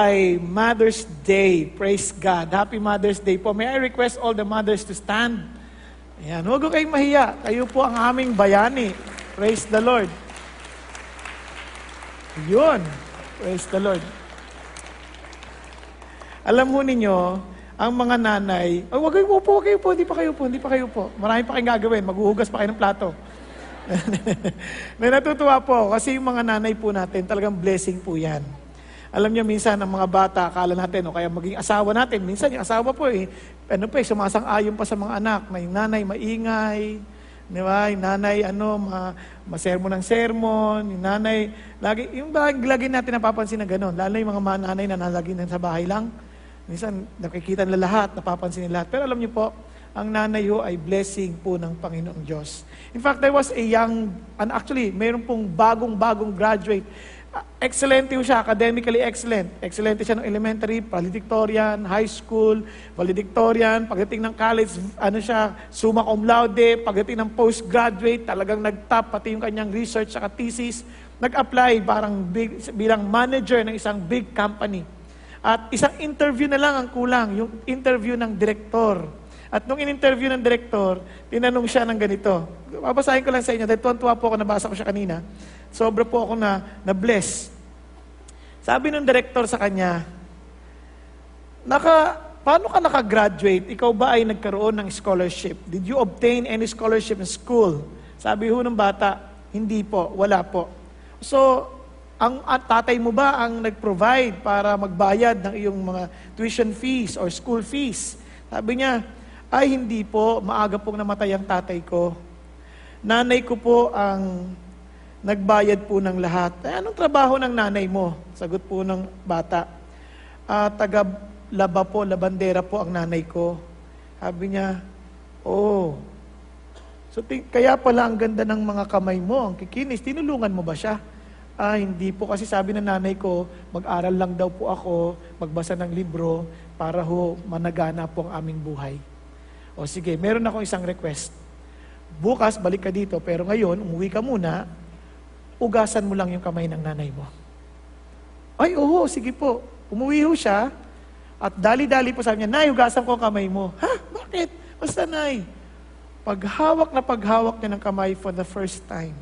Ay Mother's Day. Praise God. Happy Mother's Day po. May I request all the mothers to stand? Ayan. Huwag kayong mahiya. Kayo po ang aming bayani. Praise the Lord. Yun. Praise the Lord. Alam mo ninyo, ang mga nanay, ay, wag kayo po, kayo po, hindi pa kayo po, hindi pa kayo po. Marami pa kayong gagawin, maghuhugas pa kayo ng plato. na natutuwa po kasi yung mga nanay po natin, talagang blessing po yan. Alam niyo, minsan ang mga bata, akala natin, o kaya maging asawa natin, minsan yung asawa po eh, ano pa eh, sumasang-ayon pa sa mga anak, na yung nanay maingay, di ba? Yung nanay, ano, ma, masermon ng sermon, yung nanay, lagi, yung lagi, lagi natin napapansin na gano'n, lalo yung mga nanay na nalagi sa bahay lang, minsan nakikita nila lahat, napapansin nila lahat. Pero alam niyo po, ang nanay ho ay blessing po ng Panginoong Diyos. In fact, there was a young, and actually, mayroon pong bagong-bagong graduate. Excellent siya, academically excellent. Excellent siya ng elementary, valedictorian, high school, valedictorian. Pagdating ng college, ano siya, summa cum laude. Pagdating ng postgraduate, talagang nag-top pati yung kanyang research sa thesis. Nag-apply parang big, bilang manager ng isang big company. At isang interview na lang ang kulang, yung interview ng direktor. At nung in-interview ng direktor, tinanong siya ng ganito. Babasahin ko lang sa inyo, dahil tuwan-tuwa po ako, nabasa ko siya kanina. Sobra po ako na, na-bless. Sabi ng direktor sa kanya, Naka, paano ka nakagraduate? Ikaw ba ay nagkaroon ng scholarship? Did you obtain any scholarship in school? Sabi ho ng bata, hindi po, wala po. So, ang at tatay mo ba ang nag-provide para magbayad ng iyong mga tuition fees or school fees? Sabi niya, ay hindi po, maaga pong namatay ang tatay ko. Nanay ko po ang nagbayad po ng lahat. Eh, anong trabaho ng nanay mo? Sagot po ng bata. Ah, taga laba po, labandera po ang nanay ko. Sabi niya, oh. So, kaya pala ang ganda ng mga kamay mo, ang kikinis. Tinulungan mo ba siya? Ah, hindi po kasi sabi ng nanay ko, mag-aral lang daw po ako, magbasa ng libro, para ho managana po ang aming buhay. O sige, meron akong isang request. Bukas, balik ka dito, pero ngayon, umuwi ka muna, ugasan mo lang yung kamay ng nanay mo. Ay, oo, sige po. Umuwi ho siya, at dali-dali po sabi niya, Nay, hugasan ko ang kamay mo. Ha? Bakit? Basta, Nay. Paghawak na paghawak niya ng kamay for the first time,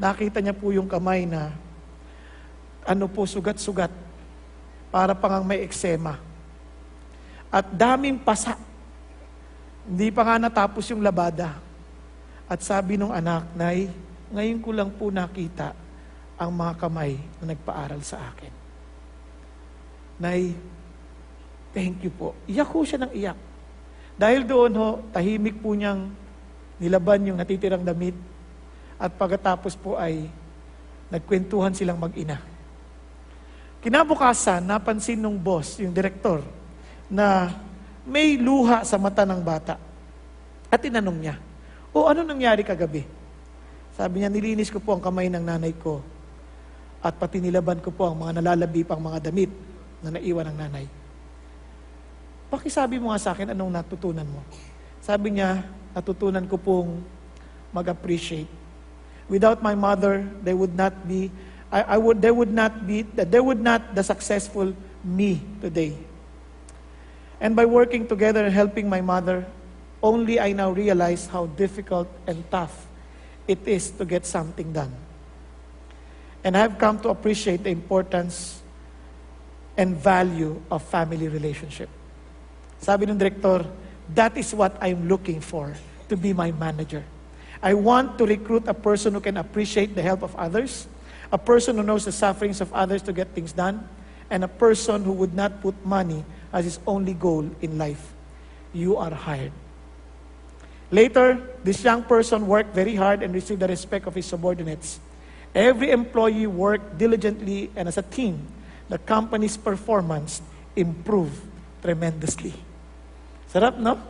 nakita niya po yung kamay na ano po, sugat-sugat. Para pang may eksema. At daming pasa. Hindi pa nga natapos yung labada. At sabi nung anak, Nay, ngayon ko lang po nakita ang mga kamay na nagpaaral sa akin. Nay, thank you po. Iyak ho siya ng iyak. Dahil doon ho, tahimik po niyang nilaban yung natitirang damit at pagkatapos po ay nagkwentuhan silang mag-ina. Kinabukasan, napansin nung boss, yung direktor, na may luha sa mata ng bata. At tinanong niya, O ano nangyari kagabi? Sabi niya, nilinis ko po ang kamay ng nanay ko at pati nilaban ko po ang mga nalalabi pang mga damit na naiwan ng nanay. Pakisabi mo nga sa akin anong natutunan mo. Sabi niya, natutunan ko pong mag-appreciate. Without my mother, there would not be I, I would there would not be there would not the successful me today. And by working together and helping my mother, only I now realize how difficult and tough it is to get something done. And I've come to appreciate the importance and value of family relationship. Sabi ng director, that is what I'm looking for to be my manager. I want to recruit a person who can appreciate the help of others, a person who knows the sufferings of others to get things done, and a person who would not put money as his only goal in life. You are hired. Later, this young person worked very hard and received the respect of his subordinates. Every employee worked diligently, and as a team, the company's performance improved tremendously. Sarap, no?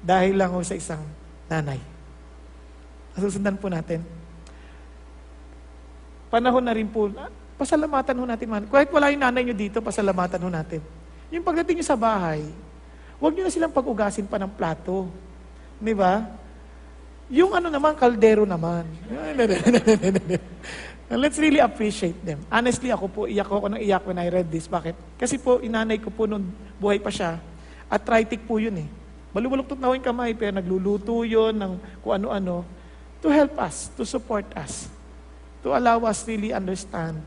Dahil lang ho sa isang nanay. Nasusundan po natin. Panahon na rin po, pasalamatan ho natin man. Kahit wala yung nanay nyo dito, pasalamatan ho natin. Yung pagdating nyo sa bahay, huwag nyo na silang pag-ugasin pa ng plato. Di ba? Yung ano naman, kaldero naman. Let's really appreciate them. Honestly, ako po, iyak ako ng iyak when I read this. Bakit? Kasi po, inanay ko po nung buhay pa siya. Arthritic po yun eh. Balubaluktot na yung kamay, pero nagluluto yun ng kung ano-ano to help us, to support us, to allow us really understand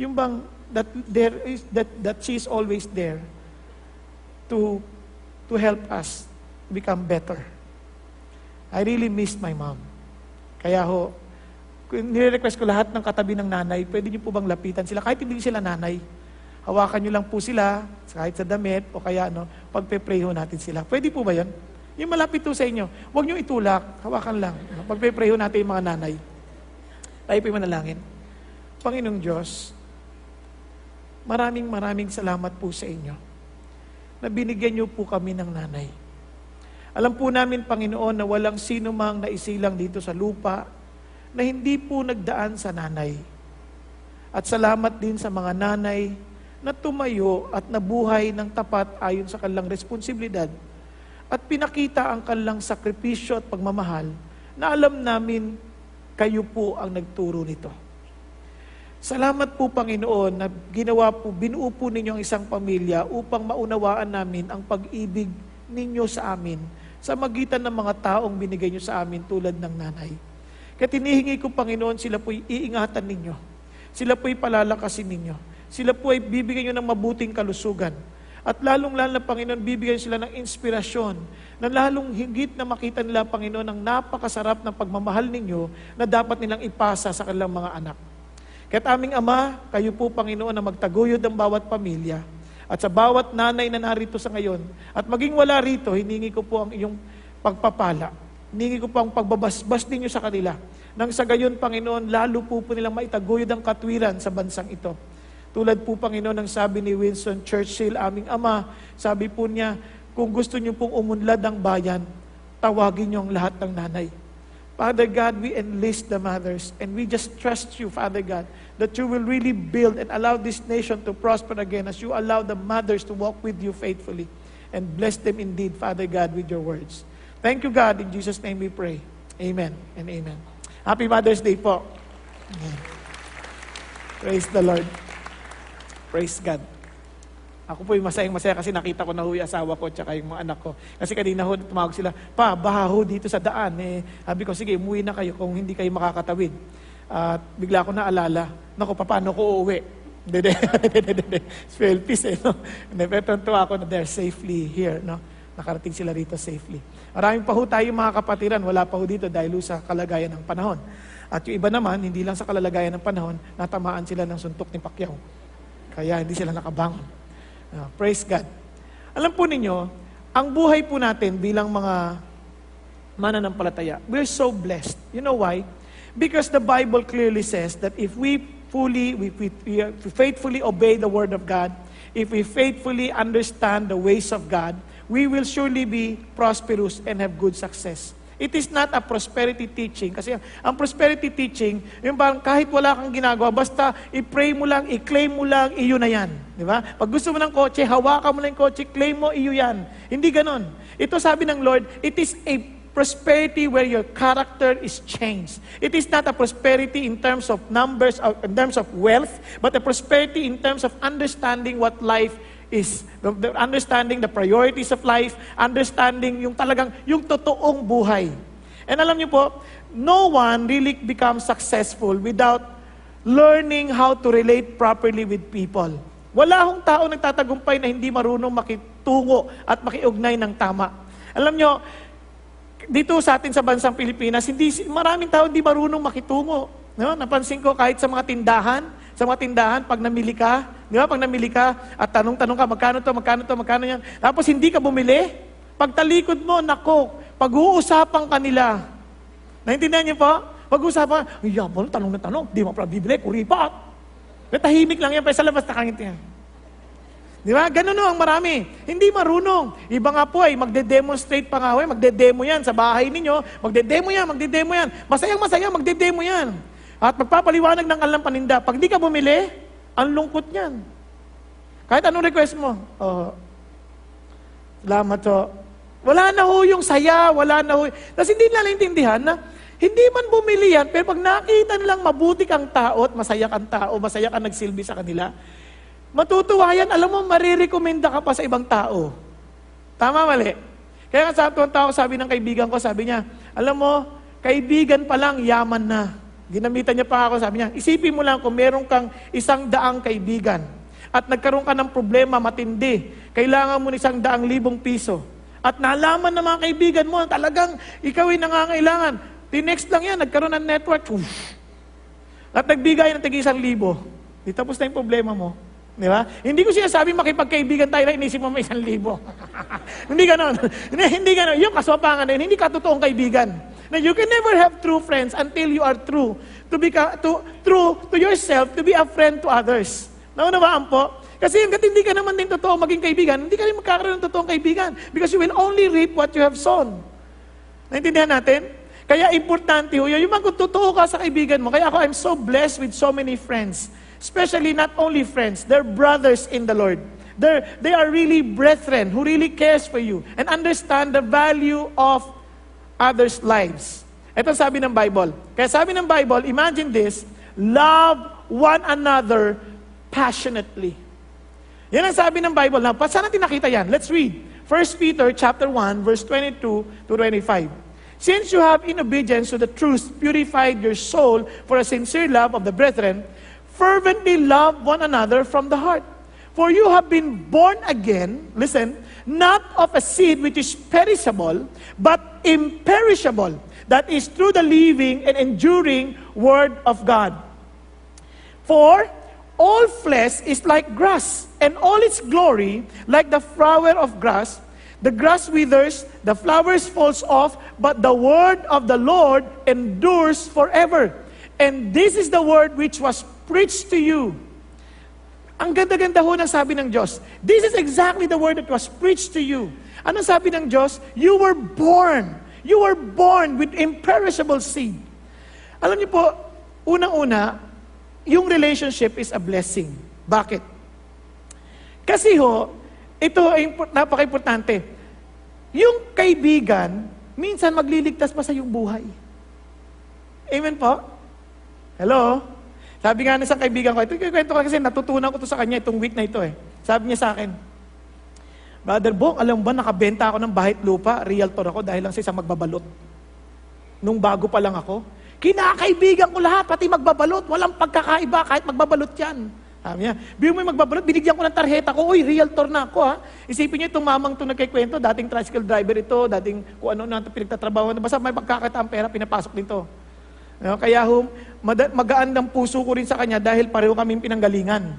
yung bang that there is that that she is always there to to help us become better. I really missed my mom. Kaya ho, nire-request ko lahat ng katabi ng nanay, pwede niyo po bang lapitan sila kahit hindi sila nanay. Hawakan niyo lang po sila, kahit sa damit o kaya ano, pagpe-pray ho natin sila. Pwede po ba 'yon? Yung malapit po sa inyo, huwag niyo itulak, hawakan lang. Pagpe-pray ho natin yung mga nanay. Tayo po yung manalangin. Panginoong Diyos, maraming maraming salamat po sa inyo na binigyan niyo po kami ng nanay. Alam po namin, Panginoon, na walang sino mang naisilang dito sa lupa na hindi po nagdaan sa nanay. At salamat din sa mga nanay na tumayo at nabuhay ng tapat ayon sa kanilang responsibilidad at pinakita ang kanilang sakripisyo at pagmamahal na alam namin kayo po ang nagturo nito. Salamat po Panginoon na ginawa po, binuo po ninyo ang isang pamilya upang maunawaan namin ang pag-ibig ninyo sa amin sa magitan ng mga taong binigay nyo sa amin tulad ng nanay. Kaya tinihingi ko Panginoon, sila po'y iingatan ninyo. Sila po'y palalakasin ninyo. Sila po'y bibigyan nyo ng mabuting kalusugan. At lalong-lalo na Panginoon, bibigyan sila ng inspirasyon na lalong higit na makita nila, Panginoon, ang napakasarap ng pagmamahal ninyo na dapat nilang ipasa sa kanilang mga anak. Kaya't aming Ama, kayo po, Panginoon, na magtaguyod ang bawat pamilya. At sa bawat nanay na narito sa ngayon, at maging wala rito, hiningi ko po ang iyong pagpapala. Hiningi ko po ang pagbabasbas ninyo sa kanila. Nang sa gayon, Panginoon, lalo po po nilang maitaguyod ang katwiran sa bansang ito. Tulad po, Panginoon, ng sabi ni Winston Churchill, aming Ama, sabi po niya, kung gusto niyo pong umunlad ang bayan, tawagin niyo ang lahat ng nanay. Father God, we enlist the mothers and we just trust you, Father God, that you will really build and allow this nation to prosper again as you allow the mothers to walk with you faithfully. And bless them indeed, Father God, with your words. Thank you, God. In Jesus' name we pray. Amen and amen. Happy Mother's Day po. Amen. Praise the Lord. Praise God. Ako po yung masayang masaya kasi nakita ko na ho asawa ko at yung mga anak ko. Kasi kanina ho, tumawag sila, pa, baha ho dito sa daan. Eh, sabi ko, sige, umuwi na kayo kung hindi kayo makakatawid. At bigla ko naalala, naku, paano ko uuwi? Hindi, hindi, Selfies eh, no? Hindi, pero tuwa ako na they're safely here, no? Nakarating sila rito safely. Maraming pa ho tayo mga kapatiran, wala pa ho dito dahil sa kalagayan ng panahon. At yung iba naman, hindi lang sa kalagayan ng panahon, natamaan sila ng suntok ni Pacquiao. Kaya hindi sila nakabangon. Uh, praise God. Alam po ninyo, ang buhay po natin bilang mga mananampalataya, we're so blessed. You know why? Because the Bible clearly says that if we fully, we, we, we faithfully obey the Word of God, if we faithfully understand the ways of God, we will surely be prosperous and have good success. It is not a prosperity teaching. Kasi ang prosperity teaching, yung parang kahit wala kang ginagawa, basta i-pray mo lang, i-claim mo lang, iyo na yan. Di ba? Pag gusto mo ng kotse, hawakan mo lang yung kotse, claim mo, iyo yan. Hindi ganon. Ito sabi ng Lord, it is a prosperity where your character is changed. It is not a prosperity in terms of numbers, in terms of wealth, but a prosperity in terms of understanding what life is the, the understanding the priorities of life, understanding yung talagang yung totoong buhay. And alam niyo po, no one really becomes successful without learning how to relate properly with people. Wala hong tao nagtatagumpay na hindi marunong makitungo at makiugnay ng tama. Alam niyo, dito sa atin sa bansang Pilipinas, hindi maraming tao hindi marunong makitungo. No? Napansin ko kahit sa mga tindahan, sa mga tindahan, pag namili ka, di ba, pag namili ka, at tanong-tanong ka, magkano to, magkano to, magkano yan, tapos hindi ka bumili, pag talikod mo, nako, pag-uusapan ka nila. Naintindihan niyo po? Pag-uusapan, ay, yabon, tanong na tanong, di mo pala bibili, kuripat. Tahimik lang yan, pa sa labas, nakangiti yan. Di ba? Ganun no, ang marami. Hindi marunong. Iba nga po ay magde-demonstrate pa nga, eh, magde-demo yan sa bahay ninyo, magde-demo yan, magde-demo yan. Masayang masaya, magde-demo yan. At magpapaliwanag ng alam paninda. Pag di ka bumili, ang lungkot niyan. Kahit anong request mo, oh, salamat to. Wala na ho yung saya, wala na ho. Tapos hindi nila naintindihan na Hindi man bumili yan, pero pag nakita nilang mabuti kang tao at masaya kang tao, masaya kang nagsilbi sa kanila, matutuwa yan, alam mo, marirekomenda ka pa sa ibang tao. Tama, mali? Kaya nga sa tuwang tao, sabi ng kaibigan ko, sabi niya, alam mo, kaibigan pa lang, yaman na. Ginamitan niya pa ako, sabi niya, isipin mo lang kung meron kang isang daang kaibigan at nagkaroon ka ng problema matindi, kailangan mo ng isang daang libong piso. At nalaman ng mga kaibigan mo, talagang ikaw ay nangangailangan. Tinext lang yan, nagkaroon ng network. Uff. At nagbigay ng tig isang libo. Di tapos na yung problema mo. Di ba? Hindi ko sinasabi makipagkaibigan tayo na inisip mo may isang libo. hindi ganon. hindi, hindi ganon. Yung kaswapangan na yun, hindi ka totoong kaibigan. Now, you can never have true friends until you are true. To be to, true to yourself, to be a friend to others. Naunawaan po? Kasi hanggat hindi ka naman din totoo maging kaibigan, hindi ka rin magkakaroon ng totoong kaibigan. Because you will only reap what you have sown. Naintindihan natin? Kaya importante ho yun. Yung mga totoo ka sa kaibigan mo. Kaya ako, I'm so blessed with so many friends. Especially not only friends, they're brothers in the Lord. They're, they are really brethren who really cares for you and understand the value of others' lives. Ito sabi ng Bible. Kaya sabi ng Bible, imagine this, love one another passionately. Yan ang sabi ng Bible. Now, saan natin nakita yan? Let's read. 1 Peter chapter 1, verse 22 to 25. Since you have in obedience to the truth purified your soul for a sincere love of the brethren, fervently love one another from the heart. For you have been born again, listen, not of a seed which is perishable, but imperishable, that is through the living and enduring Word of God. For all flesh is like grass, and all its glory like the flower of grass. The grass withers, the flowers falls off, but the word of the Lord endures forever. And this is the word which was preached to you. Ang ganda-ganda ho ng sabi ng Diyos. This is exactly the word that was preached to you. Anong sabi ng Diyos? You were born. You were born with imperishable seed. Alam niyo po, unang-una, yung relationship is a blessing. Bakit? Kasi ho, ito ay napaka-importante. Yung kaibigan, minsan magliligtas pa sa iyong buhay. Amen po? Hello? Sabi nga ng isang kaibigan ko, ito kwento ko kasi natutunan ko to sa kanya itong week na ito eh. Sabi niya sa akin, Brother Bong, alam ba nakabenta ako ng bahit lupa, realtor ako dahil lang sa isang magbabalot. Nung bago pa lang ako, kinakaibigan ko lahat, pati magbabalot, walang pagkakaiba kahit magbabalot yan. Sabi niya, biyo mo magbabalot, binigyan ko ng tarjeta ko, uy, realtor na ako ha. Isipin niyo itong mamang to nagkikwento, dating tricycle driver ito, dating kung ano na pinagtatrabaho, basta may pagkakataang pera, pinapasok nito. No, kaya hum, magaan ng puso ko rin sa kanya dahil pareho kaming pinanggalingan.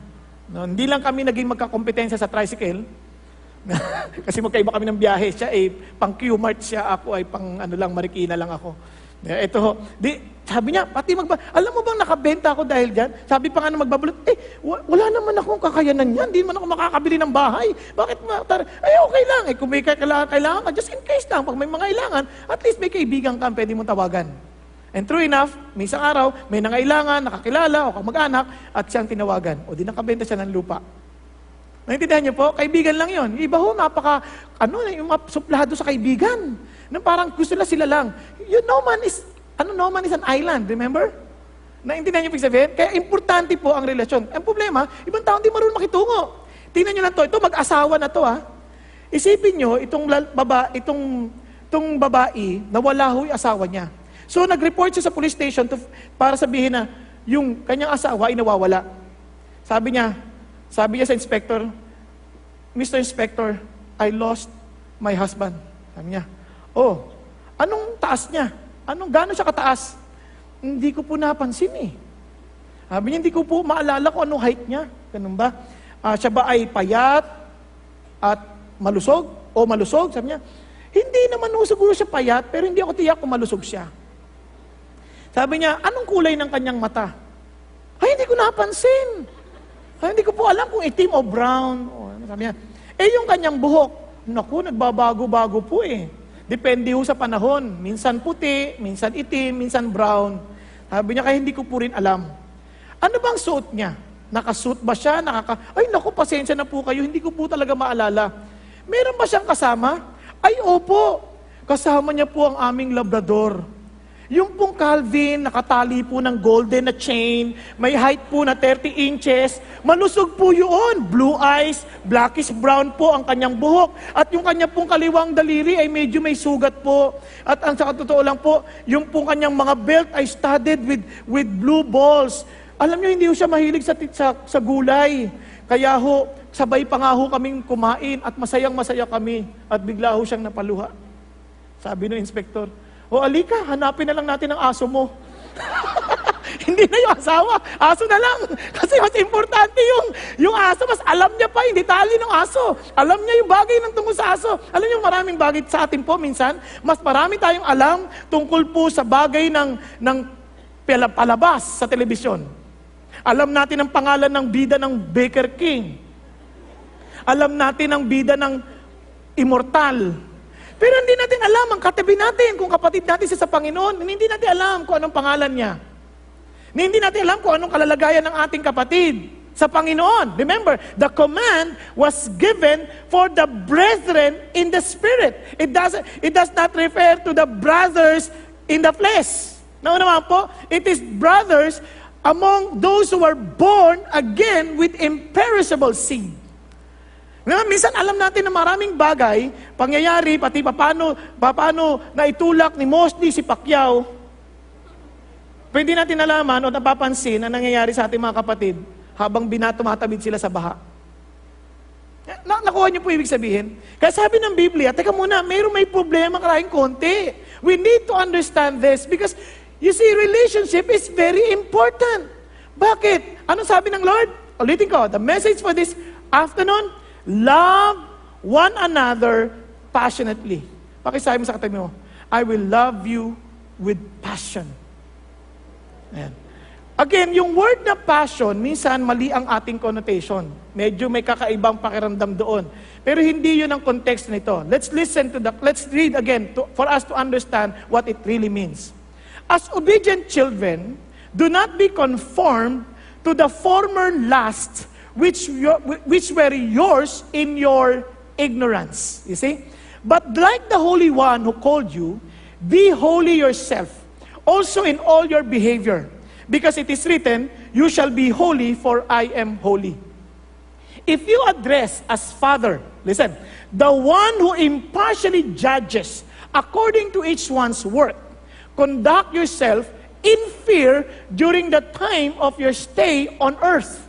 No, hindi lang kami naging magkakompetensya sa tricycle, kasi magkaiba kami ng biyahe. Siya ay eh, pang Q-Mart siya, ako ay pang ano lang, Marikina lang ako. Ito, di, sabi niya, pati magba, alam mo bang nakabenta ako dahil dyan? Sabi pa nga na magbabalot, eh, wala naman akong kakayanan yan, hindi man ako makakabili ng bahay. Bakit ma, tar, ay okay lang, eh, kung may kailangan, kailangan ka, just in case lang, pag may mga kailangan, at least may kaibigan ka, pwede mong tawagan. And true enough, may isang araw, may nangailangan, nakakilala, o kamag-anak, at siyang tinawagan. O di nakabenta siya ng lupa. Naintindihan niyo po? Kaibigan lang yon. Iba ho, napaka, ano, yung suplado sa kaibigan. Nang parang gusto nila sila lang. You know man is, ano no man is an island, remember? Naintindihan niyo po sabihin? Kaya importante po ang relasyon. Ang problema, ibang tao hindi marunong makitungo. Tingnan niyo lang to, ito mag-asawa na to ha. Isipin niyo, itong, baba, itong, itong babae, nawala ho yung asawa niya. So nag-report siya sa police station to, para sabihin na yung kanyang asawa ay nawawala. Sabi niya, sabi niya sa inspector, Mr. Inspector, I lost my husband. Sabi niya, oh, anong taas niya? Anong, gano'n siya kataas? Hindi ko po napansin eh. Sabi niya, hindi ko po maalala kung anong height niya. Ganun ba? Uh, siya ba ay payat at malusog? O malusog? Sabi niya, hindi naman ho siguro siya payat, pero hindi ako tiyak kung malusog siya. Sabi niya, anong kulay ng kanyang mata? Ay, hindi ko napansin. Ay, hindi ko po alam kung itim o brown. O, ano sabi niya. Eh, yung kanyang buhok, naku, nagbabago-bago po eh. Depende ho sa panahon. Minsan puti, minsan itim, minsan brown. Sabi niya, kaya hindi ko po rin alam. Ano bang suot niya? Nakasuot ba siya? Nakaka... Ay, naku, pasensya na po kayo. Hindi ko po talaga maalala. Meron ba siyang kasama? Ay, opo. Kasama niya po ang aming labrador. Yung pong Calvin, nakatali po ng golden na chain, may height po na 30 inches, malusog po yun. Blue eyes, blackish brown po ang kanyang buhok. At yung kanyang pong kaliwang daliri ay medyo may sugat po. At ang sa totoo lang po, yung pong kanyang mga belt ay studded with, with blue balls. Alam niyo, hindi siya mahilig sa, sa, sa gulay. Kaya ho, sabay pa nga ho kaming kumain at masayang masaya kami. At bigla ho siyang napaluha. Sabi ng inspektor, o alika, hanapin na lang natin ang aso mo. hindi na yung asawa, aso na lang. Kasi mas importante yung, yung aso, mas alam niya pa yung detalye ng aso. Alam niya yung bagay ng tungkol sa aso. Alam niyo maraming bagay sa atin po minsan, mas marami tayong alam tungkol po sa bagay ng, ng palabas sa telebisyon. Alam natin ang pangalan ng bida ng Baker King. Alam natin ang bida ng Immortal. Pero hindi natin alam ang katabi natin, kung kapatid natin siya sa Panginoon, hindi natin alam kung anong pangalan niya. Hindi natin alam kung anong kalalagayan ng ating kapatid sa Panginoon. Remember, the command was given for the brethren in the Spirit. It does, it does not refer to the brothers in the flesh. Nauna naman po, it is brothers among those who are born again with imperishable seed. Ngayon, minsan alam natin na maraming bagay, pangyayari, pati paano, paano na itulak ni Mosby si Pacquiao, pwede natin nalaman o napapansin na nangyayari sa ating mga kapatid habang binatumatabid sila sa baha. Na, nakuha niyo po ibig sabihin? Kaya sabi ng Biblia, teka muna, mayroon may problema kahit konti. We need to understand this because you see, relationship is very important. Bakit? Ano sabi ng Lord? Ulitin ko, the message for this afternoon, Love one another passionately. Pakisabi mo sa katabi mo, I will love you with passion. Ayan. Again, yung word na passion, minsan mali ang ating connotation. Medyo may kakaibang pakiramdam doon. Pero hindi yun ang context nito. Let's listen to the, let's read again to, for us to understand what it really means. As obedient children, do not be conformed to the former lusts which, which were yours in your ignorance. You see? But like the Holy One who called you, be holy yourself, also in all your behavior. Because it is written, You shall be holy, for I am holy. If you address as Father, listen, the one who impartially judges according to each one's work, conduct yourself in fear during the time of your stay on earth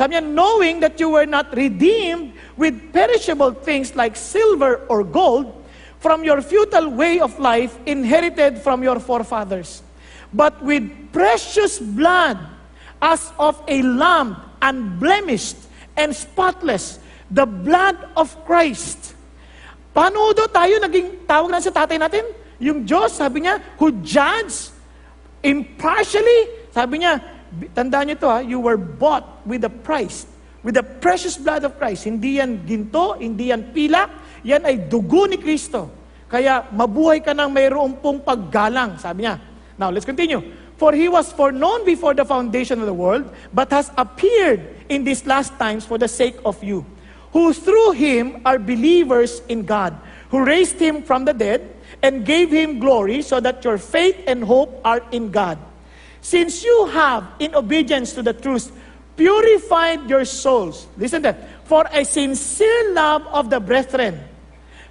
sabi niya, knowing that you were not redeemed with perishable things like silver or gold from your futile way of life inherited from your forefathers, but with precious blood as of a lamb unblemished and spotless, the blood of Christ. Paano do tayo naging tawag na sa tatay natin? Yung Diyos, sabi niya, who judge impartially, sabi niya, tandaan niyo to ha, you were bought with a price. With the precious blood of Christ. Hindi yan ginto, hindi yan pilak, yan ay dugo ni Kristo. Kaya mabuhay ka ng mayroong pong paggalang, sabi niya. Now, let's continue. For he was foreknown before the foundation of the world, but has appeared in these last times for the sake of you, who through him are believers in God, who raised him from the dead and gave him glory, so that your faith and hope are in God. Since you have, in obedience to the truth, purified your souls, listen to that, for a sincere love of the brethren,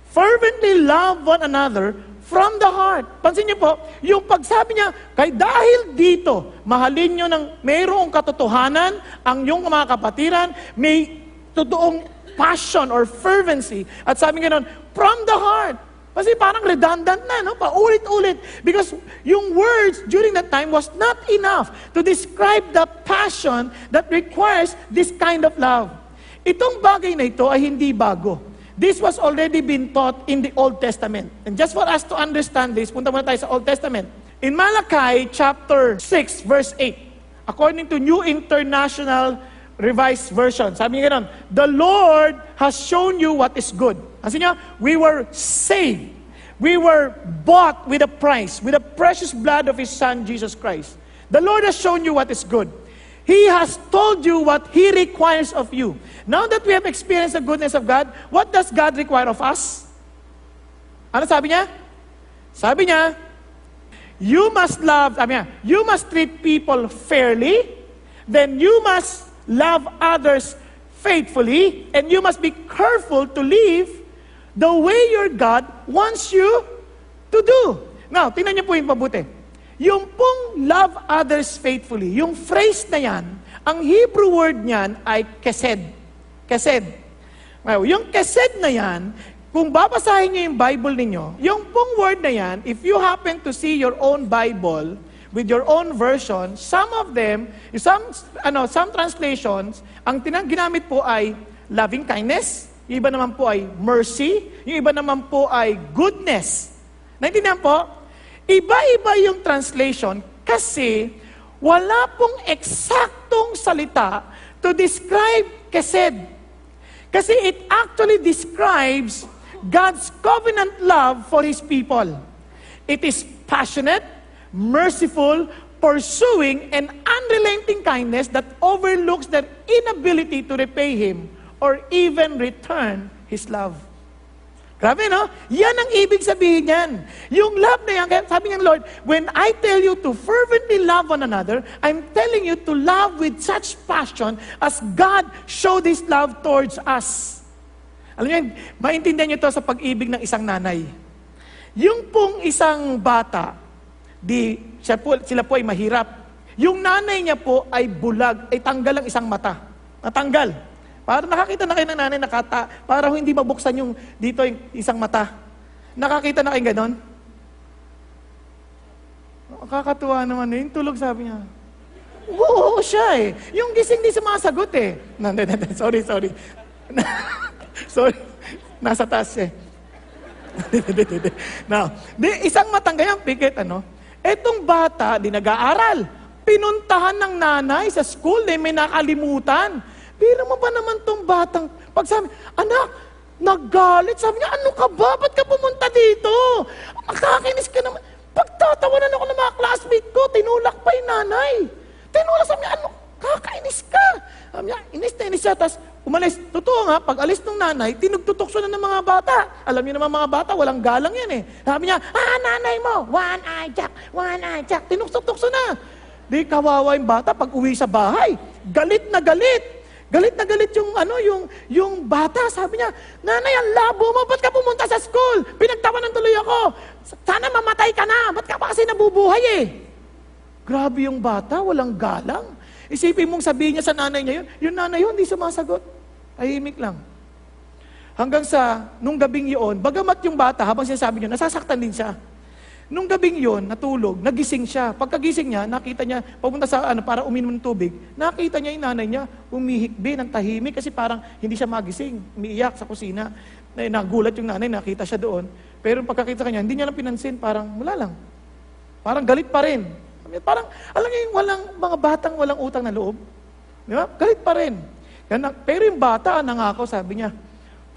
fervently love one another from the heart. Pansin niyo po, yung pagsabi niya, kay dahil dito, mahalin niyo ng mayroong katotohanan, ang yung mga kapatiran, may totoong passion or fervency. At sabi nga nun, from the heart. Kasi parang redundant na, no? Paulit-ulit. Because yung words during that time was not enough to describe the passion that requires this kind of love. Itong bagay na ito ay hindi bago. This was already been taught in the Old Testament. And just for us to understand this, punta muna tayo sa Old Testament. In Malachi chapter 6 verse 8, according to New International Revised Version. Sabi nga ganun, The Lord has shown you what is good. Kasi niya, we were saved. We were bought with a price, with the precious blood of His Son, Jesus Christ. The Lord has shown you what is good. He has told you what He requires of you. Now that we have experienced the goodness of God, what does God require of us? Ano sabi niya? Sabi niya, you must love, I mean, you must treat people fairly, then you must love others faithfully, and you must be careful to live the way your God wants you to do. Now, tingnan niyo po yung mabuti. Yung pong love others faithfully, yung phrase na yan, ang Hebrew word niyan ay kesed. Kesed. Now, yung kesed na yan, kung babasahin niyo yung Bible ninyo, yung pong word na yan, if you happen to see your own Bible, with your own version, some of them, some, ano, some translations, ang tinang ginamit po ay loving kindness, yung iba naman po ay mercy, yung iba naman po ay goodness. Naintindihan po? Iba-iba yung translation kasi wala pong eksaktong salita to describe kesed. Kasi it actually describes God's covenant love for His people. It is passionate, merciful, pursuing, and unrelenting kindness that overlooks their inability to repay Him or even return His love. Grabe, no? Yan ang ibig sabihin niyan. Yung love na yan, kaya sabi niya, Lord, when I tell you to fervently love one another, I'm telling you to love with such passion as God showed His love towards us. Alam niyo, maintindihan niyo to sa pag-ibig ng isang nanay. Yung pong isang bata, di, siya po, sila po ay mahirap. Yung nanay niya po ay bulag, ay tanggal ang isang mata. Natanggal. Para nakakita na kayo ng nanay nakata, para hindi mabuksan yung dito yung isang mata. Nakakita na kayo ganon? Kakatuwa naman eh. Yung tulog sabi niya. Oo, oo siya eh. Yung gising di sumasagot eh. No, no. Sorry, sorry. sorry. Nasa taas eh. Now, di, isang matanggayan, pikit, ano? Etong bata, di nag-aaral. Pinuntahan ng nanay sa school, di may nakalimutan. Biro mo ba naman tong batang, pag sabi, anak, naggalit. Sabi niya, ano ka ba? Ba't ka pumunta dito? Nakakinis ka naman. Pagtatawanan ako ng mga classmate ko, tinulak pa yung nanay. Tinulak, sabi niya, ano, kakainis ka. Sabi niya, inis na inis siya. Tapos umalis. Totoo nga, pag alis ng nanay, tinugtutukso na ng mga bata. Alam niyo naman mga bata, walang galang yan eh. Sabi niya, ah, nanay mo, one eye jack, one eye jack. Tinugtukso na. Di kawawa yung bata pag uwi sa bahay. Galit na galit. Galit na galit yung ano yung yung bata. Sabi niya, "Nanay, ang labo mo. Ba't ka pumunta sa school? Pinagtawanan tuloy ako. Sana mamatay ka na. Ba't ka pa kasi nabubuhay eh?" Grabe yung bata, walang galang. Isipin mong sabihin niya sa nanay niya yun, yung nanay yun, hindi sumasagot. Tahimik lang. Hanggang sa, nung gabing yun, bagamat yung bata, habang sinasabi niya, nasasaktan din siya. Nung gabing yon, natulog, nagising siya. Pagkagising niya, nakita niya, papunta sa ano, para uminom ng tubig, nakita niya yung nanay niya, umihikbi ng tahimik kasi parang hindi siya magising, umiiyak sa kusina. Na, nagulat yung nanay, nakita siya doon. Pero pagkakita kanya, hindi niya lang pinansin, parang wala lang. Parang galit pa rin. Parang, alam niyo yung walang, mga batang walang utang na loob. Di ba? Galit pa rin. Pero yung bata, nangako, sabi niya,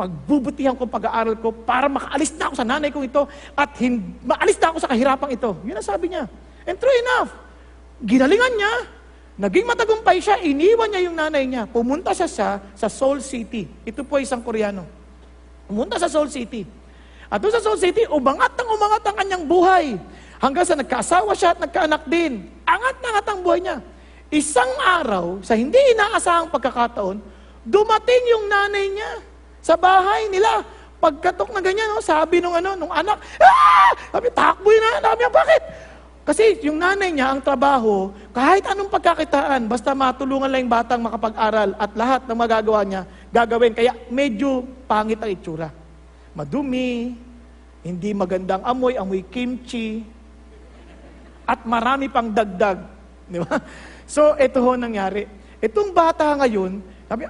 pagbubutihan ko pag-aaral ko para makaalis na ako sa nanay kong ito at hin- maalis na ako sa kahirapang ito. Yun ang sabi niya. And true enough, ginalingan niya, naging matagumpay siya, iniwan niya yung nanay niya. Pumunta siya sa, sa Seoul City. Ito po isang Koreano. Pumunta sa Seoul City. At doon sa Seoul City, umangat ang umangat ang kanyang buhay. Hanggang sa nagkaasawa siya at nagkaanak din. Angat na angat ang buhay niya. Isang araw, sa hindi inaasahang pagkakataon, dumating yung nanay niya sa bahay nila. Pagkatok na ganyan, no, sabi nung ano, nung anak, ah! Sabi, takbo yun na. Sabi niya, bakit? Kasi yung nanay niya, ang trabaho, kahit anong pagkakitaan, basta matulungan lang yung batang makapag-aral at lahat ng magagawa niya, gagawin. Kaya medyo pangit ang itsura. Madumi, hindi magandang amoy, amoy kimchi, at marami pang dagdag. Di ba? So, ito ho nangyari. Itong bata ngayon, sabi,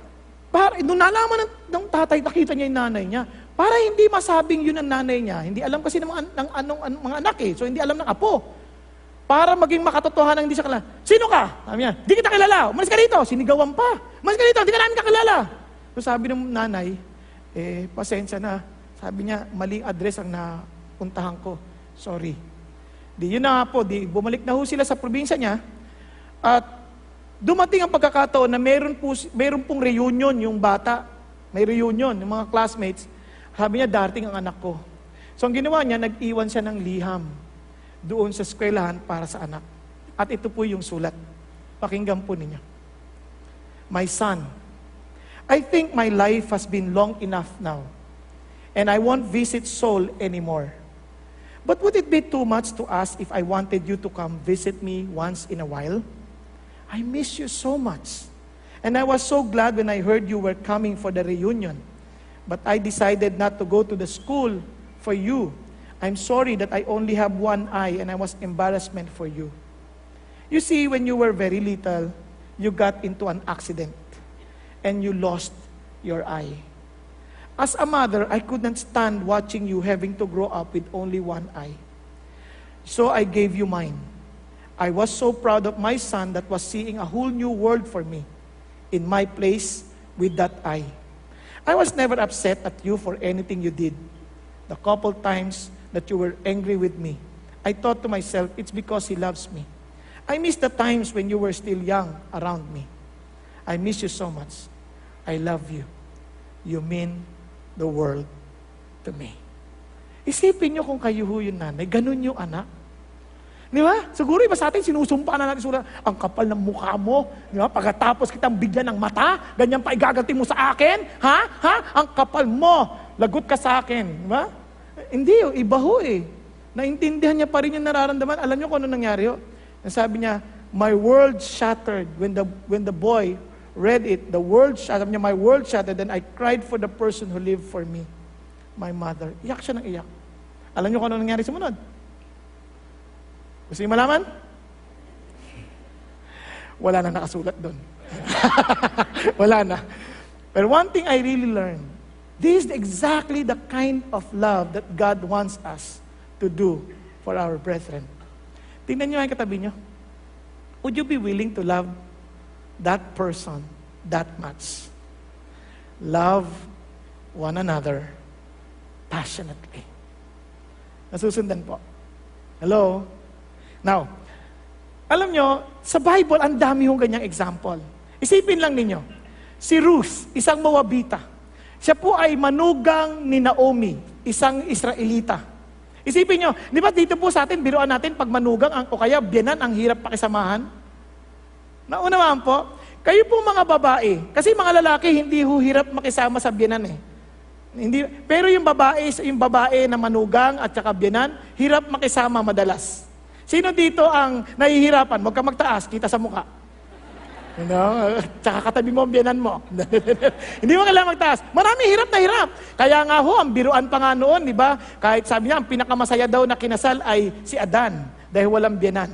para, nung nalaman ng, ng tatay, nakita niya yung nanay niya, para hindi masabing yun ang nanay niya, hindi alam kasi ng mga, ng, anong, anong, mga anak eh, so hindi alam ng apo. Para maging makatotohanan hindi siya kilala. Sino ka? Sabi niya, di kita kilala. Umalis ka dito. Sinigawan pa. Umalis ka dito, di ka namin kakilala. So sabi ng nanay, eh, pasensya na. Sabi niya, maling address ang napuntahan ko. Sorry. Di yun na nga po, di, bumalik na ho sila sa probinsya niya. At dumating ang pagkakataon na meron, po, meron pong reunion yung bata. May reunion, yung mga classmates. Sabi niya, darting ang anak ko. So ang ginawa niya, nag-iwan siya ng liham. doon sa eskwelahan para sa anak. At ito po yung sulat. Pakinggan po ninyo. My son, I think my life has been long enough now, and I won't visit Seoul anymore. But would it be too much to ask if I wanted you to come visit me once in a while? I miss you so much. And I was so glad when I heard you were coming for the reunion. But I decided not to go to the school for you. I'm sorry that I only have one eye and I was embarrassment for you. You see, when you were very little, you got into an accident and you lost your eye. As a mother, I couldn't stand watching you having to grow up with only one eye. So I gave you mine. I was so proud of my son that was seeing a whole new world for me in my place with that eye. I was never upset at you for anything you did. The couple times that you were angry with me, I thought to myself, it's because he loves me. I miss the times when you were still young around me. I miss you so much. I love you. You mean the world to me. Isipin nyo kung kayo ho yung nanay, ganun yung anak. Di ba? Siguro iba sa atin, sinusumpa na natin sura, ang kapal ng mukha mo. Di ba? Pagkatapos kitang bigyan ng mata, ganyan pa igaganti mo sa akin. Ha? Ha? Ang kapal mo. Lagot ka sa akin. Di ba? Hindi, oh, iba ho eh. Naintindihan niya pa rin yung nararamdaman. Alam niyo kung ano nangyari ho? Sabi niya, my world shattered when the, when the boy read it. The world shattered. Niya, my world shattered. Then I cried for the person who lived for me. My mother. Iyak siya ng iyak. Alam niyo kung ano nangyari sumunod? Gusto malaman? Wala na nakasulat doon. Wala na. But one thing I really learned, this is exactly the kind of love that God wants us to do for our brethren. Tingnan niyo ang katabi niyo. Would you be willing to love that person that much? Love one another passionately. Nasusundan po. Hello? Now, alam nyo, sa Bible, ang dami hong ganyang example. Isipin lang ninyo, si Ruth, isang Moabita. Siya po ay manugang ni Naomi, isang Israelita. Isipin nyo, di ba dito po sa atin, biruan natin, pag manugang ang, o kaya biyanan, ang hirap pakisamahan? Naunawaan po, kayo po mga babae, kasi mga lalaki hindi ho hirap makisama sa biyanan eh. Hindi, pero yung babae, yung babae na manugang at saka biyanan, hirap makisama madalas. Sino dito ang nahihirapan? Huwag ka magtaas, kita sa mukha. You know? Tsaka katabi mo ang biyanan mo. Hindi mo kailangan magtaas. Marami hirap na hirap. Kaya nga ho, ang biruan pa nga noon, di ba? Kahit sabi niya, ang pinakamasaya daw na kinasal ay si Adan dahil walang biyanan.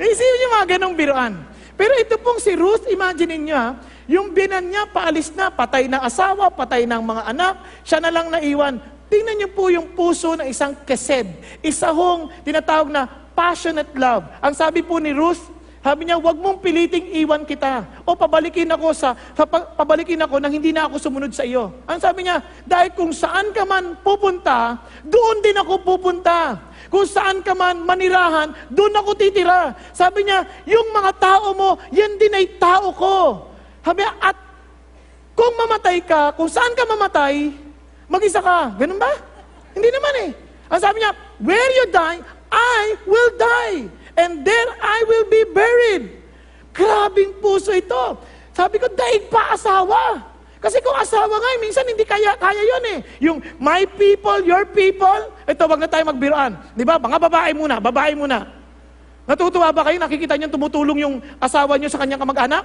Isipin niyo mga ganong biruan. Pero ito pong si Ruth, imagine niyo ha, yung biyanan niya, paalis na, patay ng asawa, patay ng mga anak, siya na lang naiwan. Tingnan niyo po yung puso ng isang kesed. Isa hong tinatawag na passionate love. Ang sabi po ni Ruth, sabi niya, huwag mong piliting iwan kita. O pabalikin ako sa, sa pabalikin ako nang hindi na ako sumunod sa iyo. Ang sabi niya, dahil kung saan ka man pupunta, doon din ako pupunta. Kung saan ka man manirahan, doon ako titira. Sabi niya, yung mga tao mo, yan din ay tao ko. Sabi niya, at kung mamatay ka, kung saan ka mamatay, mag-isa ka. Ganun ba? Hindi naman eh. Ang sabi niya, where you die, I will die. And there I will be buried. Grabing puso ito. Sabi ko, daig pa asawa. Kasi kung asawa nga, minsan hindi kaya, kaya yun eh. Yung my people, your people, ito, wag na tayo magbiroan. Di ba? Mga babae muna, babae muna. Natutuwa ba kayo? Nakikita niyo tumutulong yung asawa niyo sa kanyang kamag-anak?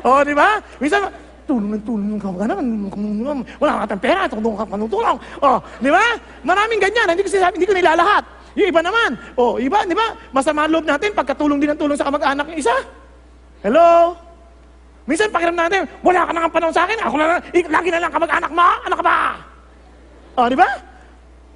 Oh, di ba? Minsan, tulong ng tulong ka ka naman. Wala ka tayong pera, tulong ka panutulong. Oh, di ba? Maraming ganyan. Hindi ko sinasabi, hindi ko nilalahat. Yung iba naman. Oh, iba, di ba? Masama loob natin pagkatulong din ng tulong sa kamag-anak ng isa. Hello? Minsan pakiram natin, wala ka nang panahon sa akin, ako na lang, lagi na lang kamag-anak mo, ano ka ba? Oh, di ba?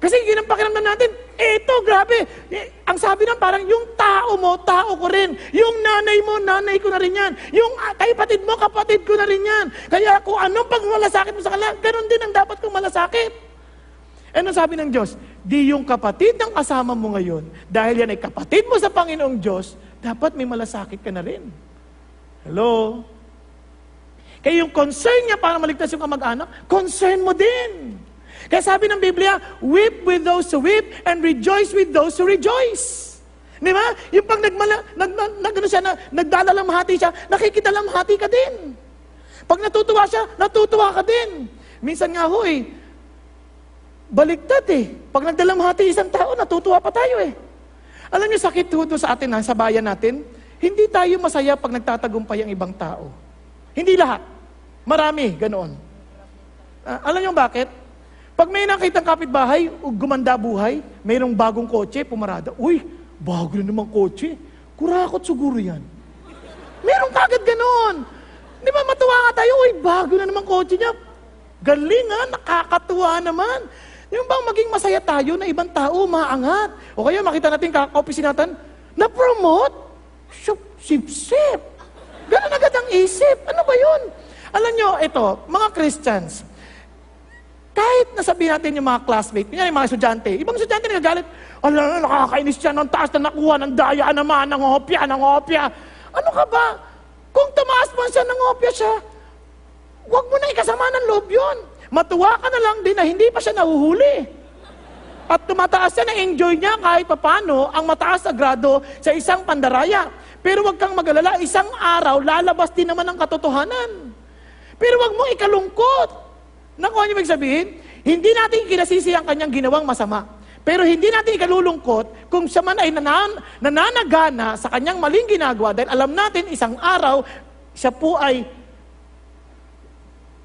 Kasi yun ang pakiramdam natin. Eto, grabe. Eh, ang sabi ng parang, yung tao mo, tao ko rin. Yung nanay mo, nanay ko na rin yan. Yung uh, kapatid mo, kapatid ko na rin yan. Kaya kung anong pagmalasakit mo sa kanila, ganun din ang dapat kong malasakit. Ano sabi ng Diyos? Di yung kapatid ng kasama mo ngayon, dahil yan ay kapatid mo sa Panginoong Diyos, dapat may malasakit ka na rin. Hello? Kaya yung concern niya para maligtas yung kamag-anak, concern mo din. Kaya sabi ng Biblia, weep with those who weep and rejoice with those who rejoice. Di ba? Yung pag nagmala, nag, nag, nag, ano siya, na, nagdadalamhati siya, nakikidalamhati ka din. Pag natutuwa siya, natutuwa ka din. Minsan nga ho eh, baliktad eh. Pag nagdalamhati isang tao, natutuwa pa tayo eh. Alam niyo, sakit ho sa atin ha, sa bayan natin. Hindi tayo masaya pag nagtatagumpay ang ibang tao. Hindi lahat. Marami, ganoon. Ah, alam niyo bakit? Pag may nakitang kapitbahay, o gumanda buhay, mayroong bagong kotse, pumarada. Uy, bago na namang kotse. Kurakot siguro yan. Meron kagad ganoon. Di ba matuwa nga tayo, uy, bago na namang kotse niya. Galing ha, nakakatuwa naman. Yung bang maging masaya tayo na ibang tao maangat. O kaya makita natin kakaopisi natin, na-promote? Sip, sip, sip. Ganun agad ang isip. Ano ba yun? Alam nyo, ito, mga Christians, kahit nasabihin natin yung mga classmates, yung mga estudyante, ibang estudyante nagagalit, ala, nakakainis siya ng taas na nakuha ng daya naman, ng opya, ng opya. Ano ka ba? Kung tumaas man siya ng opya siya, huwag mo na ikasama ng loob yun. Matuwa ka na lang din na hindi pa siya nahuhuli. At tumataas siya na enjoy niya kahit papano ang mataas na grado sa isang pandaraya. Pero huwag kang mag-alala, isang araw lalabas din naman ang katotohanan. Pero huwag mo ikalungkot. Nakuha niyo ibig sabihin? Hindi natin kinasisi ang kanyang ginawang masama. Pero hindi natin ikalulungkot kung siya man ay nanan, nananagana sa kanyang maling ginagawa dahil alam natin isang araw siya po ay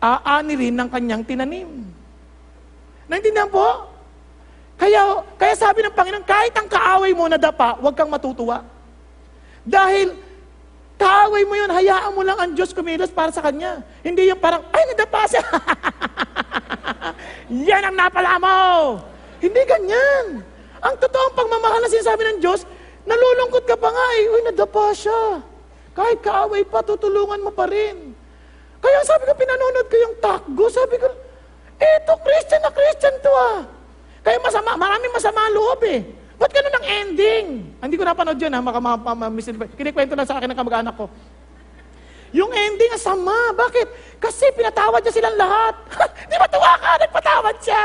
aani rin ng kanyang tinanim. Naintindihan po? Kaya, kaya sabi ng Panginoon, kahit ang kaaway mo na dapa, huwag kang matutuwa. Dahil kaaway mo yun, hayaan mo lang ang Diyos kumilos para sa Kanya. Hindi yung parang, ay, nadapa siya. Yan ang napala mo. Hindi ganyan. Ang totoong pagmamahal na sinasabi ng Diyos, nalulungkot ka pa nga eh. Uy, nadapa siya. Kahit kaaway pa, tutulungan mo pa rin. Kaya sabi ko, pinanonood ko yung takgo. Sabi ko, eto, Christian na Christian to ah. Kaya masama, maraming masama ang loob eh. Ba't ganun ang ending? Hindi ko napanood yun ha, maka ma-misinterpret. Kinikwento lang sa akin ng kamag-anak ko. Yung ending ang sama. Bakit? Kasi pinatawad niya silang lahat. Di ba tuwa ka? Nagpatawad siya.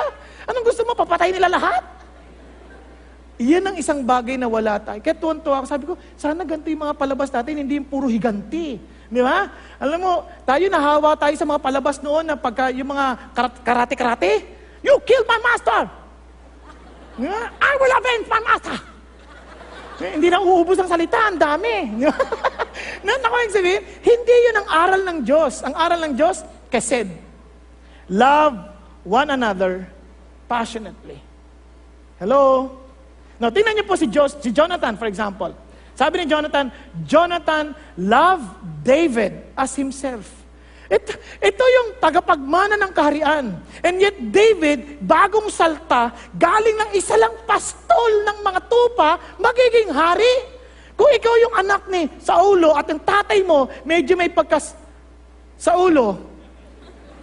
Anong gusto mo? Papatay nila lahat? Iyan ang isang bagay na wala tayo. Kaya tuwan-tuwa ako. Sabi ko, sana ganito yung mga palabas natin, hindi yung puro higanti. Di ba? Alam mo, tayo nahawa tayo sa mga palabas noon na pagka yung mga karate-karate, you killed my master! I will avenge my master. Hindi na uubos ang salita, ang dami. na, naku, sabihin, hindi yun ang aral ng Diyos. Ang aral ng Diyos, kesed. Love one another passionately. Hello? Now, tingnan niyo po si, Jos, si Jonathan, for example. Sabi ni Jonathan, Jonathan loved David as himself. Ito, ito yung tagapagmana ng kaharian. And yet David, bagong salta, galing ng isa lang pastol ng mga tupa, magiging hari. Kung ikaw yung anak ni Saulo at ang tatay mo, medyo may pagkas Saulo,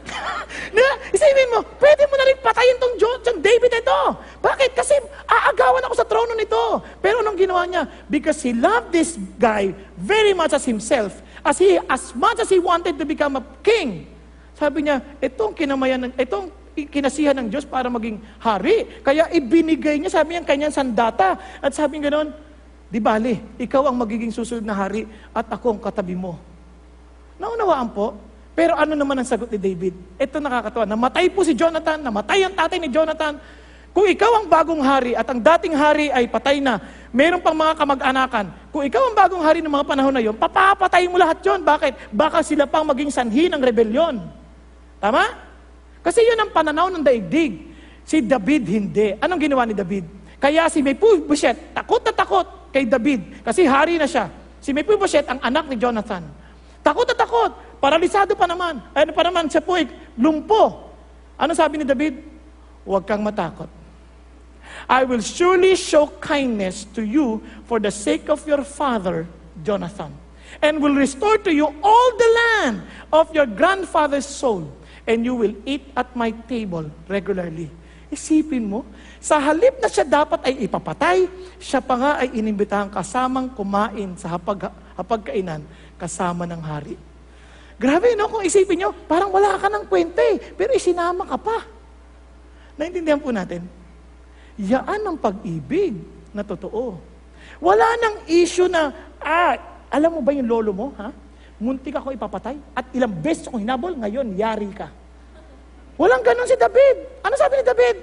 na, isipin mo, pwede mo na rin patayin tong John, John David ito. Bakit? Kasi aagawan ako sa trono nito. Pero anong ginawa niya? Because he loved this guy very much as himself. As, he, as much as he wanted to become a king, sabi niya, itong kinamayan, ng, itong kinasihan ng Diyos para maging hari. Kaya ibinigay niya, sabi niya, kanyang sandata. At sabi niya ganoon, di bali, ikaw ang magiging susunod na hari at ako ang katabi mo. Naunawaan po, pero ano naman ang sagot ni David? Ito nakakatawa. Namatay po si Jonathan, namatay ang tatay ni Jonathan. Kung ikaw ang bagong hari at ang dating hari ay patay na, meron pang mga kamag-anakan. Kung ikaw ang bagong hari ng mga panahon na yon, papapatayin mo lahat yon. Bakit? Baka sila pang maging sanhi ng rebelyon. Tama? Kasi yun ang pananaw ng daigdig. Si David hindi. Anong ginawa ni David? Kaya si Mephibosheth, takot na takot kay David. Kasi hari na siya. Si Mephibosheth, ang anak ni Jonathan. Takot na takot. Paralisado pa naman. Ano pa naman, siya po lumpo. Ano sabi ni David? Huwag kang matakot. I will surely show kindness to you for the sake of your father, Jonathan, and will restore to you all the land of your grandfather's soul, and you will eat at my table regularly. Isipin mo, sa halip na siya dapat ay ipapatay, siya pa nga ay inimbitahan kasamang kumain sa hapag, hapagkainan kasama ng hari. Grabe, no? Kung isipin nyo, parang wala ka ng kwenta eh, pero isinama ka pa. Naintindihan po natin? Yaan ang pag-ibig na totoo. Wala nang issue na, ah, alam mo ba yung lolo mo, ha? Muntik ako ipapatay at ilang beses akong hinabol, ngayon, yari ka. Walang ganun si David. Ano sabi ni David?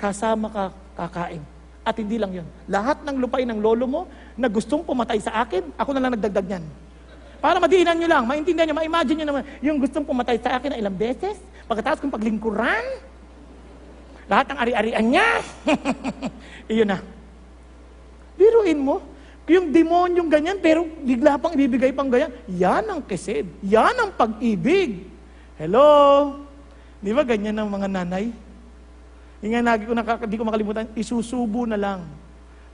Kasama ka kakain. At hindi lang yon. Lahat ng lupain ng lolo mo na gustong pumatay sa akin, ako na lang nagdagdag niyan. Para madiinan nyo lang, maintindihan nyo, ma-imagine nyo naman, yung gustong pumatay sa akin na ilang beses, pagkatapos kong paglingkuran, lahat ng ari-arian niya, iyon na. Biruin mo, yung demonyong ganyan, pero bigla pang ibibigay pang ganyan, yan ang kesed, yan ang pag-ibig. Hello? Di ba ganyan ang mga nanay? Yung nga lagi ko nakaka, di ko makalimutan, isusubo na lang.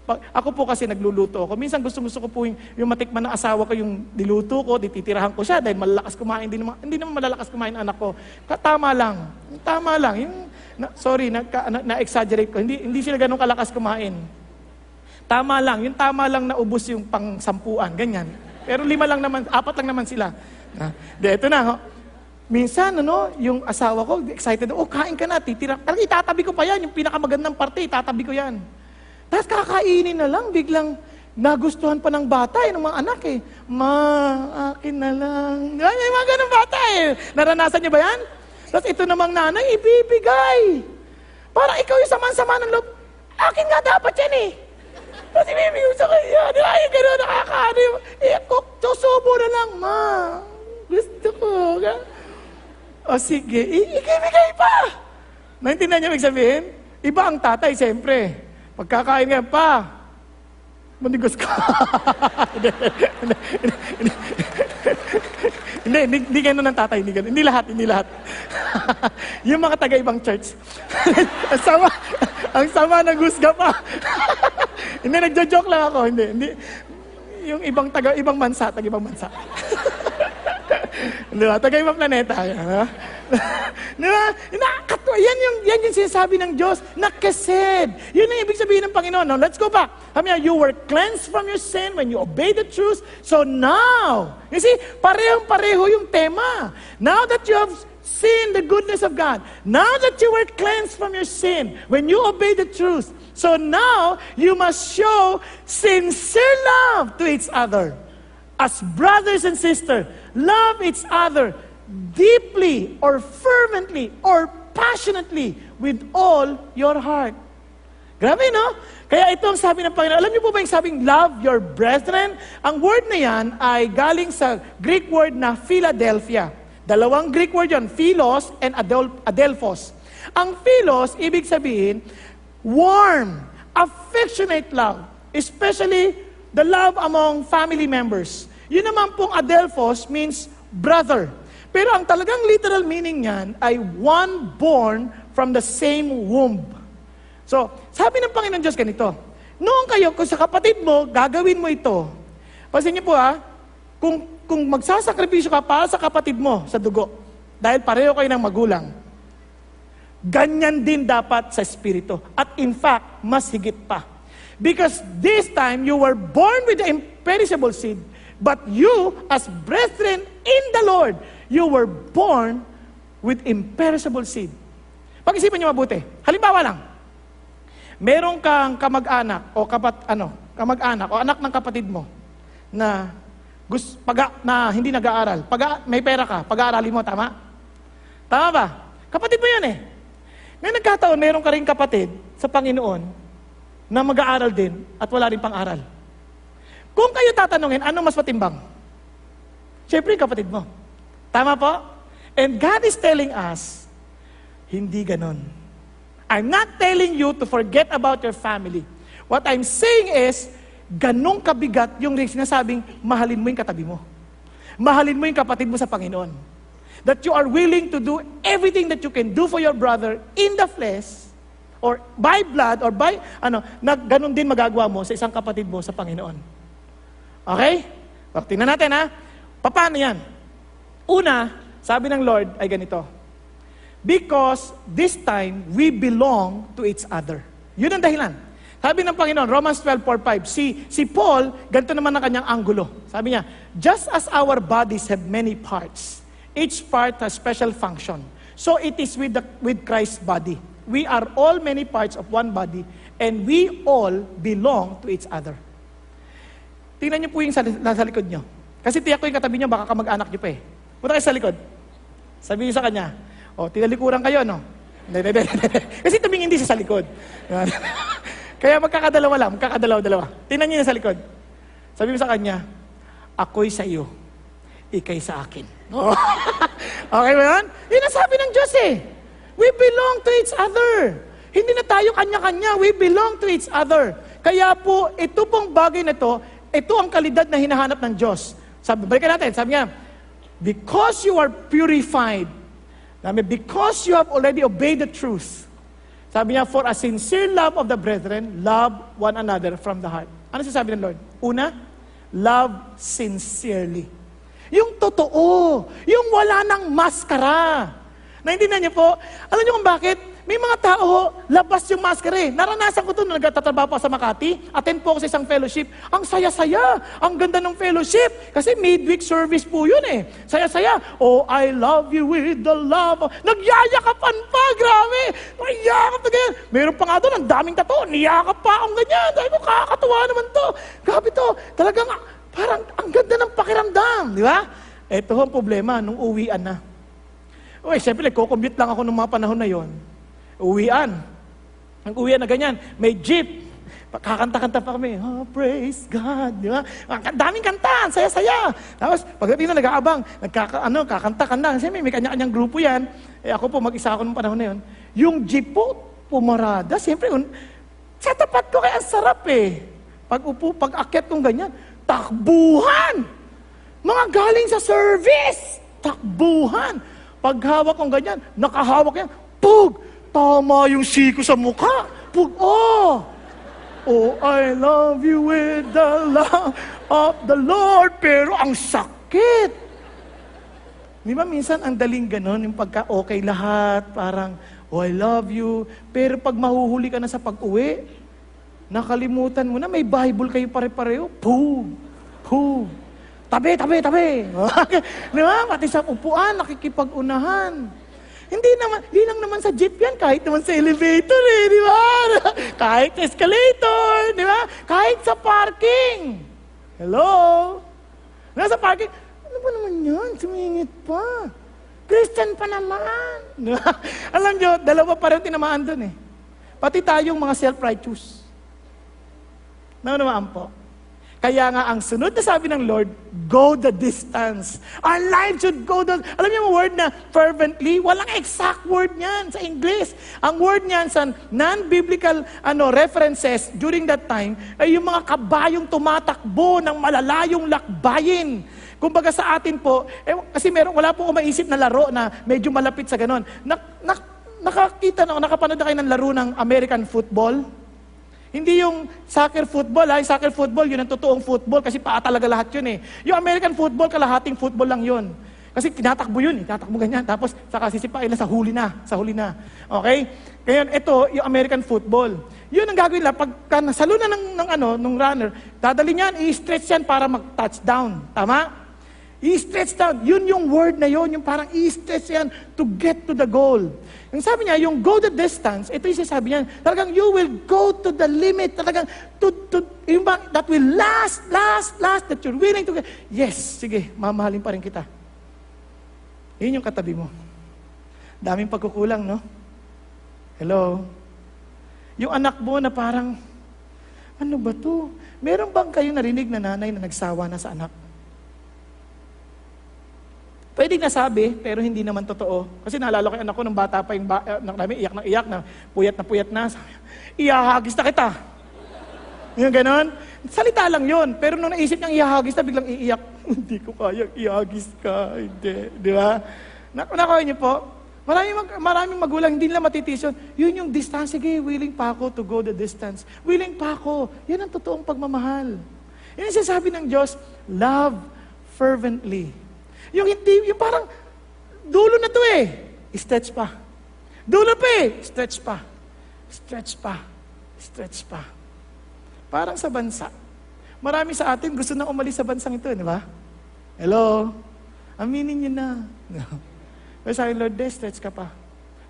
Pag, ako po kasi nagluluto ako. Minsan gusto gusto ko po yung, yung matikman ng asawa ko yung diluto ko, dititirahan ko siya dahil malalakas kumain. Hindi naman, hindi naman malalakas kumain anak ko. Tama lang. Tama lang. Yung, na, sorry, na, na, na-exaggerate ko. Hindi, hindi sila ganun kalakas kumain. Tama lang. Yung tama lang na ubos yung pang sampuan. Ganyan. Pero lima lang naman, apat lang naman sila. De, ito na. Ho. Minsan, ano, yung asawa ko, excited, oh, kain ka na, titira. Talaga itatabi ko pa yan, yung pinakamagandang parte, itatabi ko yan. Tapos kakainin na lang, biglang nagustuhan pa ng bata, eh, ng mga anak eh. Ma, akin na lang. May mga ganun bata eh. Naranasan niyo ba yan? Tapos ito namang nanay, ibibigay. Parang ikaw yung saman-sama ng loob. Akin nga dapat yan eh. Tapos ibibigay sa kanya. Yung gano'n nakakaano yung, eh, kuk- susubo na lang, ma. Gusto ko. O sige, ibigay pa. Naintindihan niyo ibig sabihin? Iba ang tatay, siyempre. Pagkakain nga pa, manigos ka. Hindi, hindi, hindi, ganun ang tatay, hindi. Hindi lahat, hindi lahat. yung mga taga-ibang church. ang sama, ang sama ng husga pa. hindi, nagjo-joke lang ako. Hindi, hindi. Yung ibang taga, ibang bansa, taga-ibang bansa. Di ba? Taga ibang planeta. Ha? Di ba? Nakakatuwa. Yan yung, yan yung sinasabi ng Diyos. Nakased. Yun ang ibig sabihin ng Panginoon. Now, let's go back. Sabi niya, you were cleansed from your sin when you obeyed the truth. So now, you see, parehong-pareho yung tema. Now that you have seen the goodness of God, now that you were cleansed from your sin, when you obey the truth, so now you must show sincere love to each other as brothers and sisters, love each other deeply or fervently or passionately with all your heart. Grabe, no? Kaya ito ang sabi ng Panginoon. Alam niyo po ba yung sabing love your brethren? Ang word na yan ay galing sa Greek word na Philadelphia. Dalawang Greek word yan, philos and adel- adelphos. Ang philos, ibig sabihin, warm, affectionate love. Especially the love among family members. Yun naman pong adelphos means brother. Pero ang talagang literal meaning niyan ay one born from the same womb. So, sabi ng Panginoon Diyos ganito, noong kayo, kung sa kapatid mo, gagawin mo ito. Pasin niyo po ha, kung, kung magsasakripisyo ka para sa kapatid mo sa dugo, dahil pareho kayo ng magulang, ganyan din dapat sa Espiritu. At in fact, mas higit pa. Because this time, you were born with the imperishable seed, but you, as brethren in the Lord, you were born with imperishable seed. Pag-isipan niyo mabuti. Halimbawa lang, meron kang kamag-anak o kapat ano, kamag-anak o anak ng kapatid mo na gus, pag, na hindi nag-aaral. Pag, may pera ka, pag-aaralin mo, tama? Tama ba? Kapatid mo 'yan eh. Ngayon nagkataon, meron ka rin kapatid sa Panginoon na mag-aaral din at wala rin pang-aral. Kung kayo tatanungin, ano mas matimbang? Siyempre, kapatid mo. Tama po? And God is telling us, hindi ganon. I'm not telling you to forget about your family. What I'm saying is, ganong kabigat yung sinasabing, mahalin mo yung katabi mo. Mahalin mo yung kapatid mo sa Panginoon. That you are willing to do everything that you can do for your brother in the flesh, or by blood, or by, ano, na ganun din magagawa mo sa isang kapatid mo sa Panginoon. Okay? O, tingnan natin ha. Paano yan? Una, sabi ng Lord ay ganito. Because this time, we belong to each other. Yun ang dahilan. Sabi ng Panginoon, Romans 12:4-5, si, si Paul, ganito naman ang kanyang anggulo. Sabi niya, just as our bodies have many parts, Each part has special function. So it is with, the, with Christ's body. We are all many parts of one body, and we all belong to each other. Tingnan niyo po yung sa, nasa likod niyo. Kasi tiyak ko yung katabi niyo, baka kamag-anak niyo pa eh. Punta kayo sa likod. Sabi niyo sa kanya, o, oh, tinalikuran kayo, no? Kasi tumingin din siya sa likod. Kaya magkakadalawa lang, magkakadalawa-dalawa. Tingnan niyo sa likod. Sabi mo sa kanya, ako'y sa iyo, ikay sa akin. okay ba yan? Yun ang sabi ng Diyos eh. We belong to each other. Hindi na tayo kanya-kanya. We belong to each other. Kaya po, ito pong bagay na to, ito ang kalidad na hinahanap ng Diyos. Sabi, balikan natin, sabi niya, because you are purified, sabi, because you have already obeyed the truth, sabi niya, for a sincere love of the brethren, love one another from the heart. Ano sasabi ng Lord? Una, love sincerely. Yung totoo, yung wala ng maskara. Naintindihan niyo po? Alam niyo kung bakit? May mga tao, labas yung maskara eh. Naranasan ko ito nung nagtatrabaho pa sa Makati. Attend po ako sa isang fellowship. Ang saya-saya. Ang ganda ng fellowship. Kasi midweek service po yun eh. Saya-saya. Oh, I love you with the love. Nagyayakapan pa. Grabe. Nagyakap na ganyan. Meron pa nga doon, ang daming tato. Niyakap pa akong ganyan. Dahil ko, kakatuwa naman to. Grabe to. Talagang, parang, ang ganda ng pakiramdam. Di ba? Ito ang problema nung uwian na. Uy, siyempre, nagko-commute lang ako nung mga panahon na yon uwian. Ang uwian na ganyan, may jeep. Kakanta-kanta pa kami, oh, praise God, di ba? Ang daming kanta, saya-saya. Tapos, pagdating na nag-aabang, nagkaka, ano, kakanta-kanta. Kasi may, may kanya-kanyang grupo yan. Eh, ako po, mag-isa ako nung panahon na yun. Yung jeep po, pumarada. Siyempre, un, sa tapat ko, kaya sarap eh. Pag upo, pag akyat kong ganyan, takbuhan! Mga galing sa service, takbuhan. Pag hawak kong ganyan, nakahawak yan, pug! Tama yung siko sa mukha. Pug, oh! Oh, I love you with the love of the Lord. Pero ang sakit. Di ba minsan ang daling ganon, yung pagka okay lahat, parang, oh, I love you. Pero pag mahuhuli ka na sa pag-uwi, nakalimutan mo na, may Bible kayo pare-pareho. Pug, pug. Tabi, tabi, tabi. Di ba? Pati sa upuan, nakikipag-unahan. Hindi naman, hindi lang naman sa jeep yan, kahit naman sa elevator eh, di ba? kahit escalator, di ba? Kahit sa parking. Hello? Nasa parking, ano ba naman yan? Sumingit pa. Christian pa naman. Alam nyo, dalawa pa rin tinamaan doon eh. Pati tayong mga self-righteous. Naunawaan po. Kaya nga ang sunod na sabi ng Lord, go the distance. Our life should go the... Alam niyo yung word na fervently? Walang exact word niyan sa English. Ang word niyan sa non-biblical ano, references during that time ay yung mga kabayong tumatakbo ng malalayong lakbayin. Kumbaga sa atin po, eh, kasi meron, wala po ako maisip na laro na medyo malapit sa ganon. Na, na, nakakita na, nakapanood na kayo ng laro ng American football? Hindi yung soccer football, ay soccer football, yun ang totoong football kasi paa talaga lahat yun eh. Yung American football, kalahating football lang yun. Kasi tinatakbo yun, eh. tinatakbo ganyan. Tapos saka sisipain na sa huli na, sa huli na. Okay? Kaya ito, yung American football. Yun ang gagawin nila, pag nasalo na ng, ng, ano, ng runner, dadali niyan, i-stretch yan para mag-touchdown. Tama? I-stretch down. Yun yung word na yun, yung parang i-stretch yan to get to the goal. Yung sabi niya, yung go the distance, ito yung sabi niya, talagang you will go to the limit, talagang to, to, yung that will last, last, last, that you're willing to. Yes, sige, mamahalin pa rin kita. Yun yung katabi mo. Daming pagkukulang, no? Hello? Yung anak mo na parang, ano ba to? Meron bang kayo narinig na nanay na nagsawa na sa anak? Pwedeng nasabi, pero hindi naman totoo. Kasi naalala ko yung anak ko nung bata pa yung ba, uh, namin, iyak na iyak na, puyat na puyat na. Iyahagis na kita. Yung ganon. Salita lang yon Pero nung naisip niyang ihahagis na, biglang iiyak. hindi ko kaya ihagis ka. Hindi. Di ba? Nakuha niyo po, maraming, mag, maraming magulang hindi nila matitis yun. Yun yung distance. Sige, willing pa ako to go the distance. Willing pa ako. Yan ang totoong pagmamahal. Yan yung sinasabi ng Diyos, love fervently. Yung hindi, yung parang, dulo na to eh. Stretch pa. Dulo pa eh. Stretch pa. Stretch pa. Stretch pa. Parang sa bansa. Marami sa atin gusto na umalis sa bansang ito, di ba? Hello? Aminin niyo na. Pero sabi, Lord, de, stretch ka pa.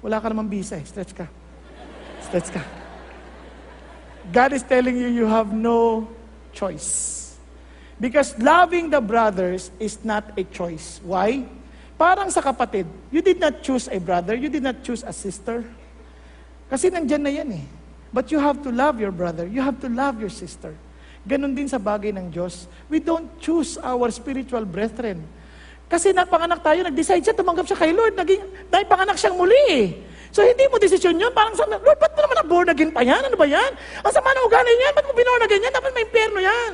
Wala ka namang visa eh. Stretch ka. Stretch ka. God is telling you, you have no choice. Because loving the brothers is not a choice. Why? Parang sa kapatid, you did not choose a brother, you did not choose a sister. Kasi nandyan na yan eh. But you have to love your brother, you have to love your sister. Ganon din sa bagay ng Diyos. We don't choose our spiritual brethren. Kasi napanganak tayo, nag-decide siya, tumanggap siya kay Lord, naging, dahil panganak siyang muli eh. So hindi mo desisyon yun, parang sabi, Lord, ba't mo naman na-born again pa yan? Ano ba yan? Ang sama ng ugali niyan, ba't mo binorn again yan? Dapat may impyerno yan.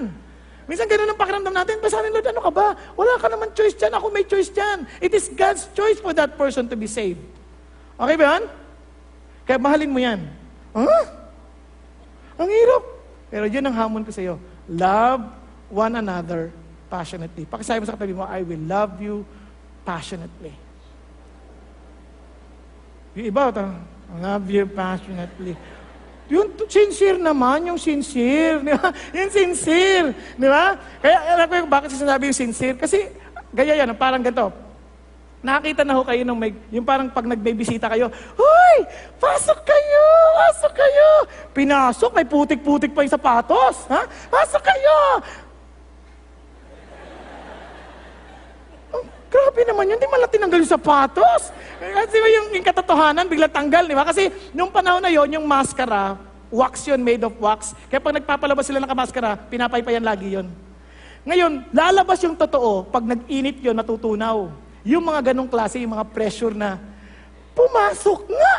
Minsan ganun ang pakiramdam natin. Basta ni Lord, ano ka ba? Wala ka naman choice dyan. Ako may choice dyan. It is God's choice for that person to be saved. Okay ba yan? Kaya mahalin mo yan. Huh? Ang hirap. Pero yun ang hamon ko sa iyo. Love one another passionately. Pakisabi mo sa katabi mo, I will love you passionately. Yung iba, I love you passionately. Yung sincere naman, yung sincere. Di ba? Yung sincere. Di ba? Kaya alam ko yung bakit sinasabi yung sincere. Kasi gaya yan, parang ganito. Nakakita na ho kayo ng may, yung parang pag nagbibisita kayo, Hoy! Pasok kayo! Pasok kayo! Pinasok, may putik-putik pa yung sapatos. Ha? Pasok kayo! Oh, grabe naman yun, di man lang tinanggal yung sapatos. Kasi yung, yung katotohanan, bigla tanggal, di ba? Kasi nung panahon na yon yung maskara, wax yun, made of wax. Kaya pag nagpapalabas sila ng kamaskara, pinapaypayan lagi yon. Ngayon, lalabas yung totoo, pag nag-init yon natutunaw. Yung mga ganong klase, yung mga pressure na, pumasok nga!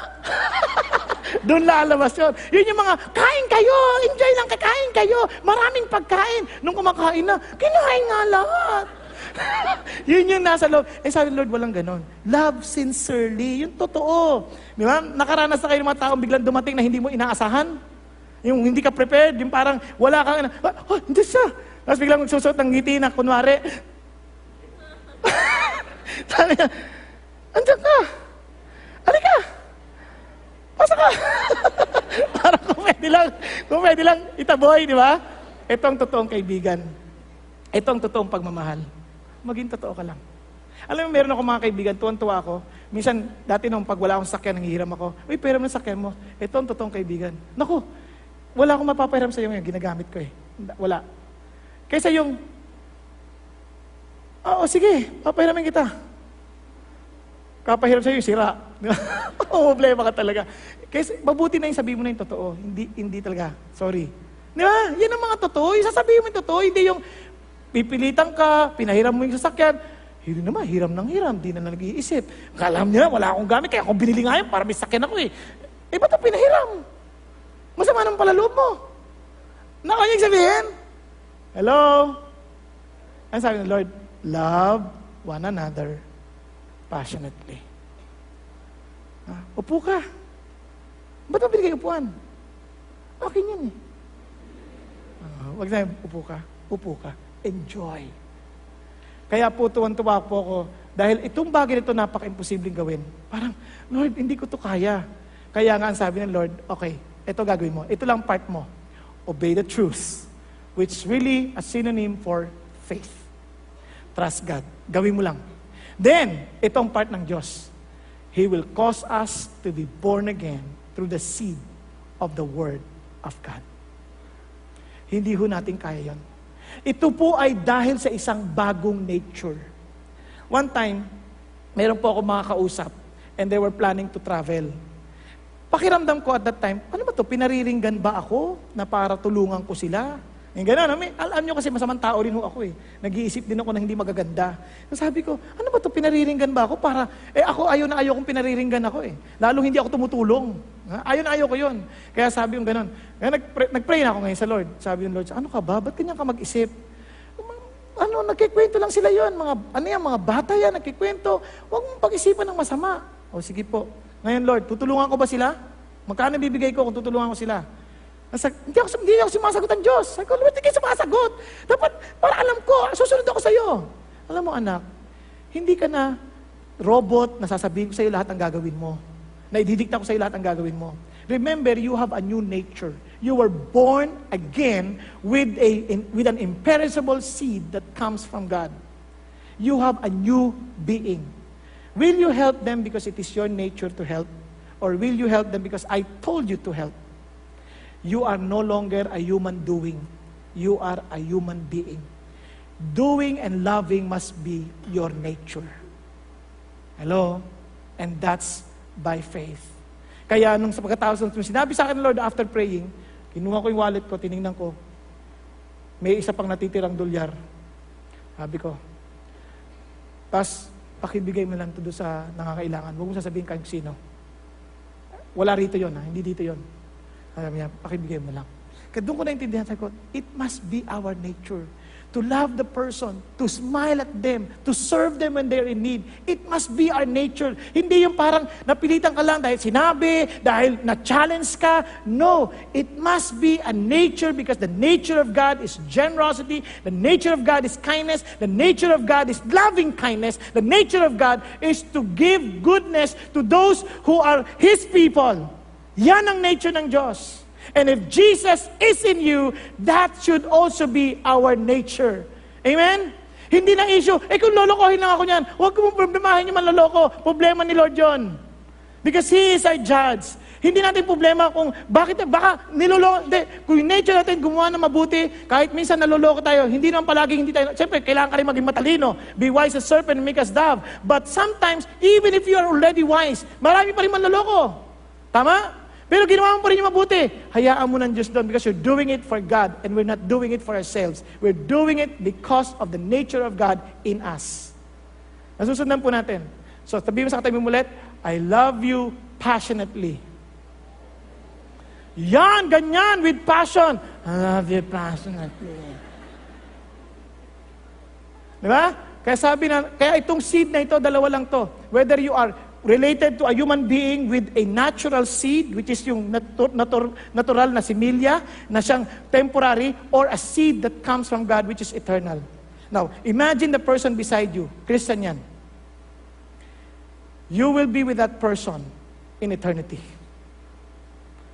Doon lalabas yun. Yun yung mga, kain kayo, enjoy lang, kakain kayo, maraming pagkain. Nung kumakain na, kinain nga lahat. yun yung nasa loob. Eh sabi Lord, walang ganon. Love sincerely. Yung totoo. Di ba? Nakaranas na kayo ng mga taong biglang dumating na hindi mo inaasahan. Yung hindi ka prepared, yung parang wala kang, oh, hindi siya. Tapos biglang magsusot ng ngiti na, kunwari, sabi niya, andyan ka. Halika. Pasa ka. Parang kung pwede lang, kung pwede lang itaboy, di ba? Ito ang totoong kaibigan. Ito ang totoong pagmamahal. Maging totoo ka lang. Alam mo, meron ako mga kaibigan, tuwan-tuwa ako. Minsan, dati nung pag wala akong sakyan, nangihiram ako. Uy, pera mo sakyan mo. Ito ang totoong kaibigan. Naku, wala akong mapapahiram sa iyo ngayon. Ginagamit ko eh. Wala. Kaysa yung, Oo, sige, papahiramin kita. Kapahiram sa'yo yung sira. Oo, problema ka talaga. Kasi mabuti na yung sabihin mo na yung totoo. Hindi, hindi talaga. Sorry. Di ba? Yan ang mga totoo. Yung sasabihin mo yung totoo. Hindi yung pipilitan ka, pinahiram mo yung sasakyan. Hiram naman, hiram ng hiram. Di na nag-iisip. Kalam niya, wala akong gamit. Kaya ako binili nga yun para may sakyan ako eh. Eh, ba't pinahiram? Masama ng palaloob mo. Nakanyag sabihin? Hello? Ano sabi ng Lord? Love one another passionately. Ah, upo ka. Ba't mo binigay upuan? Akin yan eh. Uh, wag na upo ka. Upo ka. Enjoy. Kaya po tuwan-tuwa po ako dahil itong bagay nito napaka-imposibleng gawin. Parang, Lord, hindi ko to kaya. Kaya nga ang sabi ng Lord, okay, ito gagawin mo. Ito lang part mo. Obey the truth, which really a synonym for faith. Trust God. Gawin mo lang. Then, itong part ng Diyos. He will cause us to be born again through the seed of the Word of God. Hindi ho natin kaya yon. Ito po ay dahil sa isang bagong nature. One time, meron po ako mga kausap and they were planning to travel. Pakiramdam ko at that time, ano ba to, pinariringgan ba ako na para tulungan ko sila? Yung gano'n, no? alam nyo kasi masamang tao rin ho ako eh. Nag-iisip din ako na hindi magaganda. Sabi ko, ano ba to pinariringgan ba ako para, eh ako ayaw na ayaw kong pinariringgan ako eh. Lalo hindi ako tumutulong. Ayaw na ayaw ko yun. Kaya sabi yung gano'n. Kaya nag-pray, nag-pray na ako ngayon sa Lord. Sabi yung Lord, ano ka ba? Ba't ganyan ka mag-isip? Ano, nagkikwento lang sila yon mga, ano yan, mga bata yan, nagkikwento. Huwag mong pag-isipan ng masama. O sige po. Ngayon Lord, tutulungan ko ba sila? Magkano bibigay ko kung tutulungan ko sila? Nasa, hindi ako, hindi ako sumasagot ang Diyos. Sabi ko, Lord, hindi sumasagot. Dapat, para alam ko, susunod ako sa iyo. Alam mo, anak, hindi ka na robot na sasabihin ko sa iyo lahat ang gagawin mo. Na ididikta ko sa iyo lahat ang gagawin mo. Remember, you have a new nature. You were born again with, a, in, with an imperishable seed that comes from God. you have a new being. Will you help them because it is your nature to help? Or will you help them because I told you to help? You are no longer a human doing. You are a human being. Doing and loving must be your nature. Hello? And that's by faith. Kaya nung sa pagkatapos nung sinabi sa akin ng Lord after praying, kinuha ko yung wallet ko, tiningnan ko, may isa pang natitirang dolyar. Sabi ko, tas pakibigay mo lang to doon sa nangangailangan. Huwag mo sasabihin kahit sino. Wala rito yon ha? hindi dito yon. Sabi niya, pakibigay mo lang. Kaya doon ko naintindihan, sabi ko, it must be our nature to love the person, to smile at them, to serve them when they're in need. It must be our nature. Hindi yung parang napilitan ka lang dahil sinabi, dahil na-challenge ka. No, it must be a nature because the nature of God is generosity, the nature of God is kindness, the nature of God is loving kindness, the nature of God is to give goodness to those who are His people. Yan ang nature ng Diyos. And if Jesus is in you, that should also be our nature. Amen? Hindi na issue, eh kung lolokohin lang ako niyan, huwag mong problemahin yung manloloko. Problema ni Lord John. Because He is our judge. Hindi natin problema kung bakit, baka niloloko, hindi, kung yung nature natin gumawa na mabuti, kahit minsan naloloko tayo, hindi naman palaging hindi tayo, siyempre, kailangan ka rin maging matalino. Be wise as serpent and make us dove. But sometimes, even if you are already wise, marami pa rin manloloko. Tama? Pero ginawa mo pa rin yung mabuti. Hayaan mo ng Diyos doon because you're doing it for God and we're not doing it for ourselves. We're doing it because of the nature of God in us. Nasusundan po natin. So, tabi mo sa katabi mo ulit, I love you passionately. Yan, ganyan, with passion. I love you passionately. Di ba? Kaya sabi na, kaya itong seed na ito, dalawa lang to. Whether you are related to a human being with a natural seed, which is yung natu- natur- natural na similya, na siyang temporary, or a seed that comes from God, which is eternal. Now, imagine the person beside you, Christian yan. You will be with that person in eternity.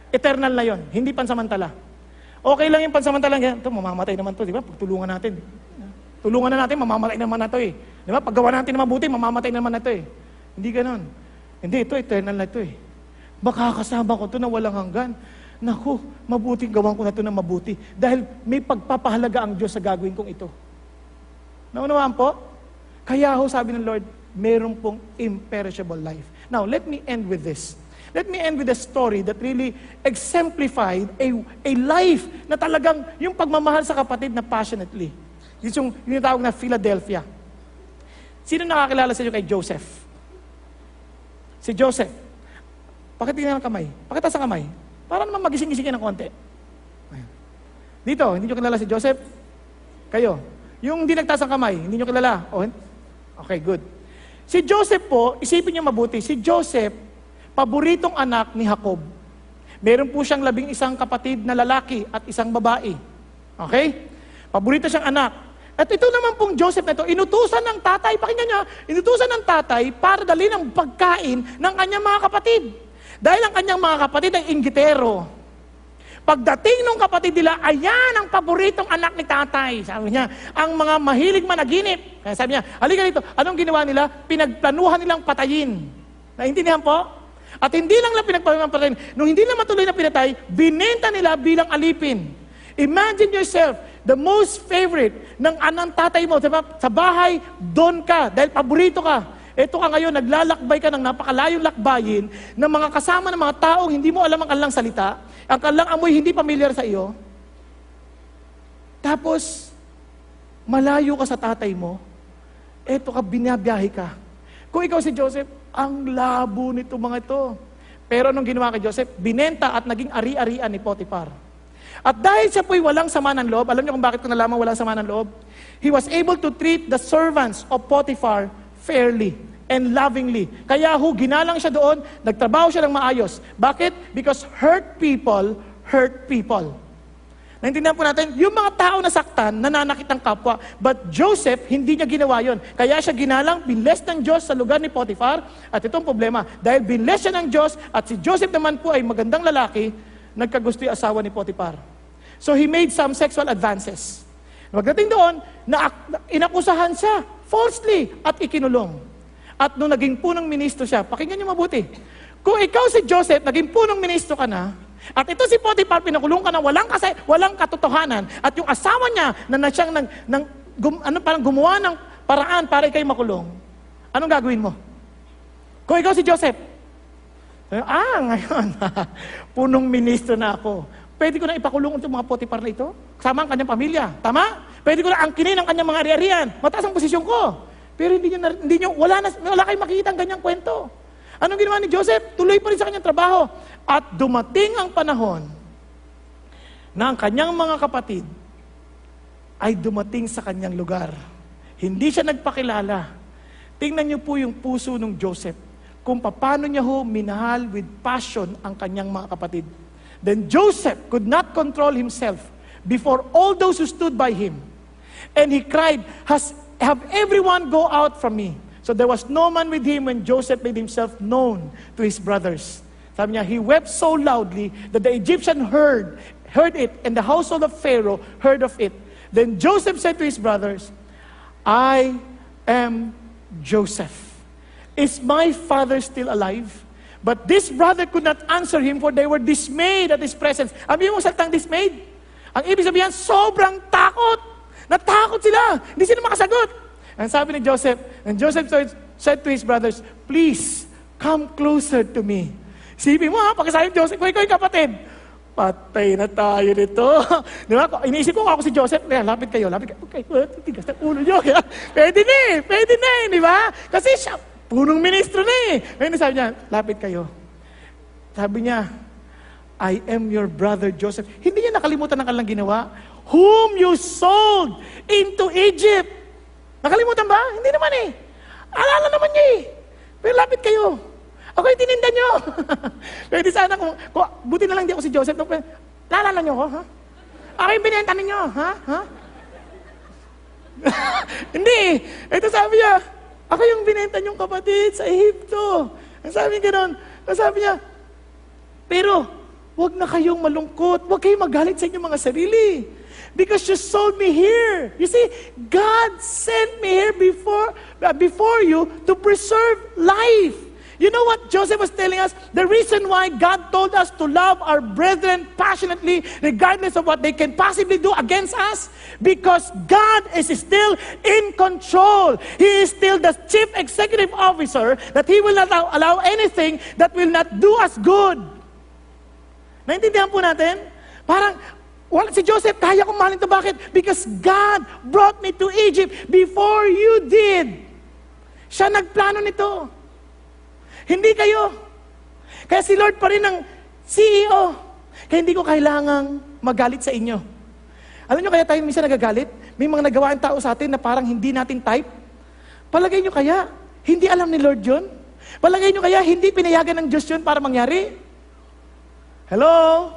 Eternal na yon, hindi pansamantala. Okay lang yung pansamantala. Ito, mamamatay naman to, di ba? Pagtulungan natin. Tulungan na natin, mamamatay naman na to eh. Di ba? Paggawa natin na mabuti, mamamatay naman na to eh. Hindi ganon. Hindi, ito eternal na ito eh. Baka kasama ko ito na walang hanggan. Naku, mabuting gawan ko na ito na mabuti. Dahil may pagpapahalaga ang Diyos sa gagawin kong ito. Naunawaan po? Kaya ho, sabi ng Lord, meron pong imperishable life. Now, let me end with this. Let me end with a story that really exemplified a, a life na talagang yung pagmamahal sa kapatid na passionately. Yung, yung tawag na Philadelphia. Sino nakakilala sa inyo kay Joseph? Si Joseph. Pakitingnan ng kamay. Pakita sa kamay. Para naman magising-gisingin ng konti. Dito, hindi nyo kilala si Joseph? Kayo. Yung hindi nagtaas ang kamay, hindi nyo kilala? Oh, okay, good. Si Joseph po, isipin nyo mabuti, si Joseph, paboritong anak ni Jacob. Meron po siyang labing isang kapatid na lalaki at isang babae. Okay? Paborito siyang anak. At ito naman pong Joseph na ito, inutusan ng tatay, pakinggan niya, inutusan ng tatay para dali ng pagkain ng kanyang mga kapatid. Dahil ang kanyang mga kapatid ay inggitero. Pagdating ng kapatid nila, ayan ang paboritong anak ni tatay. Sabi niya, ang mga mahilig managinip. Kaya sabi niya, halika dito, anong ginawa nila? Pinagplanuhan nilang patayin. Naintindihan po? At hindi lang lang pinagplanuhan patayin. Nung hindi na matuloy na pinatay, binenta nila bilang alipin. Imagine yourself, the most favorite ng anang tatay mo, diba? sa bahay, doon ka, dahil paborito ka. Ito ka ngayon, naglalakbay ka ng napakalayong lakbayin ng mga kasama ng mga taong hindi mo alam ang kanilang salita, ang kanilang amoy hindi pamilyar sa iyo. Tapos, malayo ka sa tatay mo, eto ka, binabiyahe ka. Kung ikaw si Joseph, ang labo nito mga ito. Pero anong ginawa kay Joseph? Binenta at naging ari-arian ni Potiphar. At dahil siya po'y walang sama ng loob, alam niyo kung bakit ko nalaman walang sama ng loob? He was able to treat the servants of Potiphar fairly and lovingly. Kaya ho, ginalang siya doon, nagtrabaho siya ng maayos. Bakit? Because hurt people hurt people. Naintindihan po natin, yung mga tao na saktan, nananakit ang kapwa. But Joseph, hindi niya ginawa yon. Kaya siya ginalang, binless ng Diyos sa lugar ni Potiphar. At itong problema, dahil binless siya ng Diyos, at si Joseph naman po ay magandang lalaki, nagkagusto yung asawa ni Potiphar. So he made some sexual advances. Pagdating doon, na, inakusahan siya falsely at ikinulong. At nung naging punong ministro siya, pakinggan niyo mabuti. Kung ikaw si Joseph, naging punong ministro ka na, at ito si Potiphar, pinakulong ka na walang, kasi, walang katotohanan, at yung asawa niya na, na siyang nang, nang, gum, ano, parang gumawa ng paraan para ikay makulong, anong gagawin mo? Kung ikaw si Joseph, ah, ngayon, punong ministro na ako. Pwede ko na ipakulong itong mga Potiphar na ito? Kasama ang kanyang pamilya. Tama? Pwede ko na angkinin ang kanyang mga ari-arian. Mataas ang posisyon ko. Pero hindi na- hindi nyo, wala, na, wala kayong makikita ang ganyang kwento. Anong ginawa ni Joseph? Tuloy pa rin sa kanyang trabaho. At dumating ang panahon na ang kanyang mga kapatid ay dumating sa kanyang lugar. Hindi siya nagpakilala. Tingnan niyo po yung puso ng Joseph. Kung paano niya ho minahal with passion ang kanyang mga kapatid. Then Joseph could not control himself before all those who stood by him. And he cried, Has, Have everyone go out from me. So there was no man with him when Joseph made himself known to his brothers. Sabi niya, he wept so loudly that the Egyptian heard, heard it, and the household of Pharaoh heard of it. Then Joseph said to his brothers, I am Joseph. Is my father still alive? But this brother could not answer him for they were dismayed at his presence. Abi mo salitang dismayed? Ang ibig sabihin, sobrang takot. Natakot sila. Hindi sila makasagot. Ang sabi ni Joseph, and Joseph said, to his brothers, Please, come closer to me. Sipin mo ha, pagkasabi ni Joseph, kung ikaw kapatid, patay na tayo nito. Di ba? Iniisip ko ako si Joseph, kaya lapit kayo, lapit kayo. Okay, well, tigas ng ulo nyo. Kaya, pwede na eh, pwede na eh, di ba? Kasi siya, punong ministro na eh. Ngayon sabi niya, lapit kayo. Sabi niya, I am your brother Joseph. Hindi niya nakalimutan ang kanilang ginawa. Whom you sold into Egypt. Nakalimutan ba? Hindi naman eh. Alala naman niya eh. Pero lapit kayo. Ako yung tininda niyo. Pwede sana kung, kung, buti na lang di ako si Joseph. Lalala niyo ako, ha? Ako yung binenta ninyo, ha? Ha? Hindi. Ito sabi niya, ako yung binenta niyong kapatid sa Ehipto. Ang sabi gano'n. Ang sabi niya, pero, huwag na kayong malungkot. Huwag kayong magalit sa inyong mga sarili. Because you sold me here. You see, God sent me here before, uh, before you to preserve life. You know what Joseph was telling us? The reason why God told us to love our brethren passionately, regardless of what they can possibly do against us, because God is still in control. He is still the chief executive officer that He will not allow, anything that will not do us good. Naintindihan po natin? Parang, wala, si Joseph, kaya kong mahalin to. Bakit? Because God brought me to Egypt before you did. Siya nagplano nito. Hindi kayo. Kaya si Lord pa rin ang CEO. Kaya hindi ko kailangang magalit sa inyo. Alam nyo kaya tayo minsan nagagalit? May mga nagawa ang tao sa atin na parang hindi natin type. Palagay nyo kaya, hindi alam ni Lord yun? Palagay nyo kaya, hindi pinayagan ng Diyos yun para mangyari? Hello?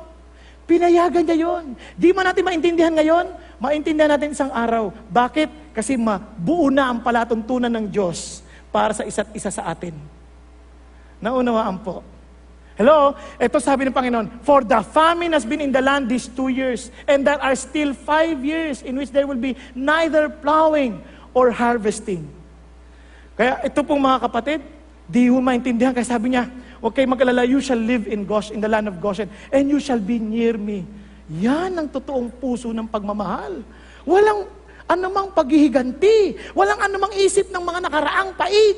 Pinayagan niya yun. Di man natin maintindihan ngayon, maintindihan natin isang araw. Bakit? Kasi mabuo na ang palatuntunan ng Diyos para sa isa't isa sa atin. Naunawaan po. Hello? Ito sabi ng Panginoon, For the famine has been in the land these two years, and there are still five years in which there will be neither plowing or harvesting. Kaya ito pong mga kapatid, di mo maintindihan. Kaya sabi niya, huwag kayo mag-alala, you shall live in Gosh, in the land of Goshen, and you shall be near me. Yan ang totoong puso ng pagmamahal. Walang anumang paghihiganti. Walang anumang isip ng mga nakaraang pait.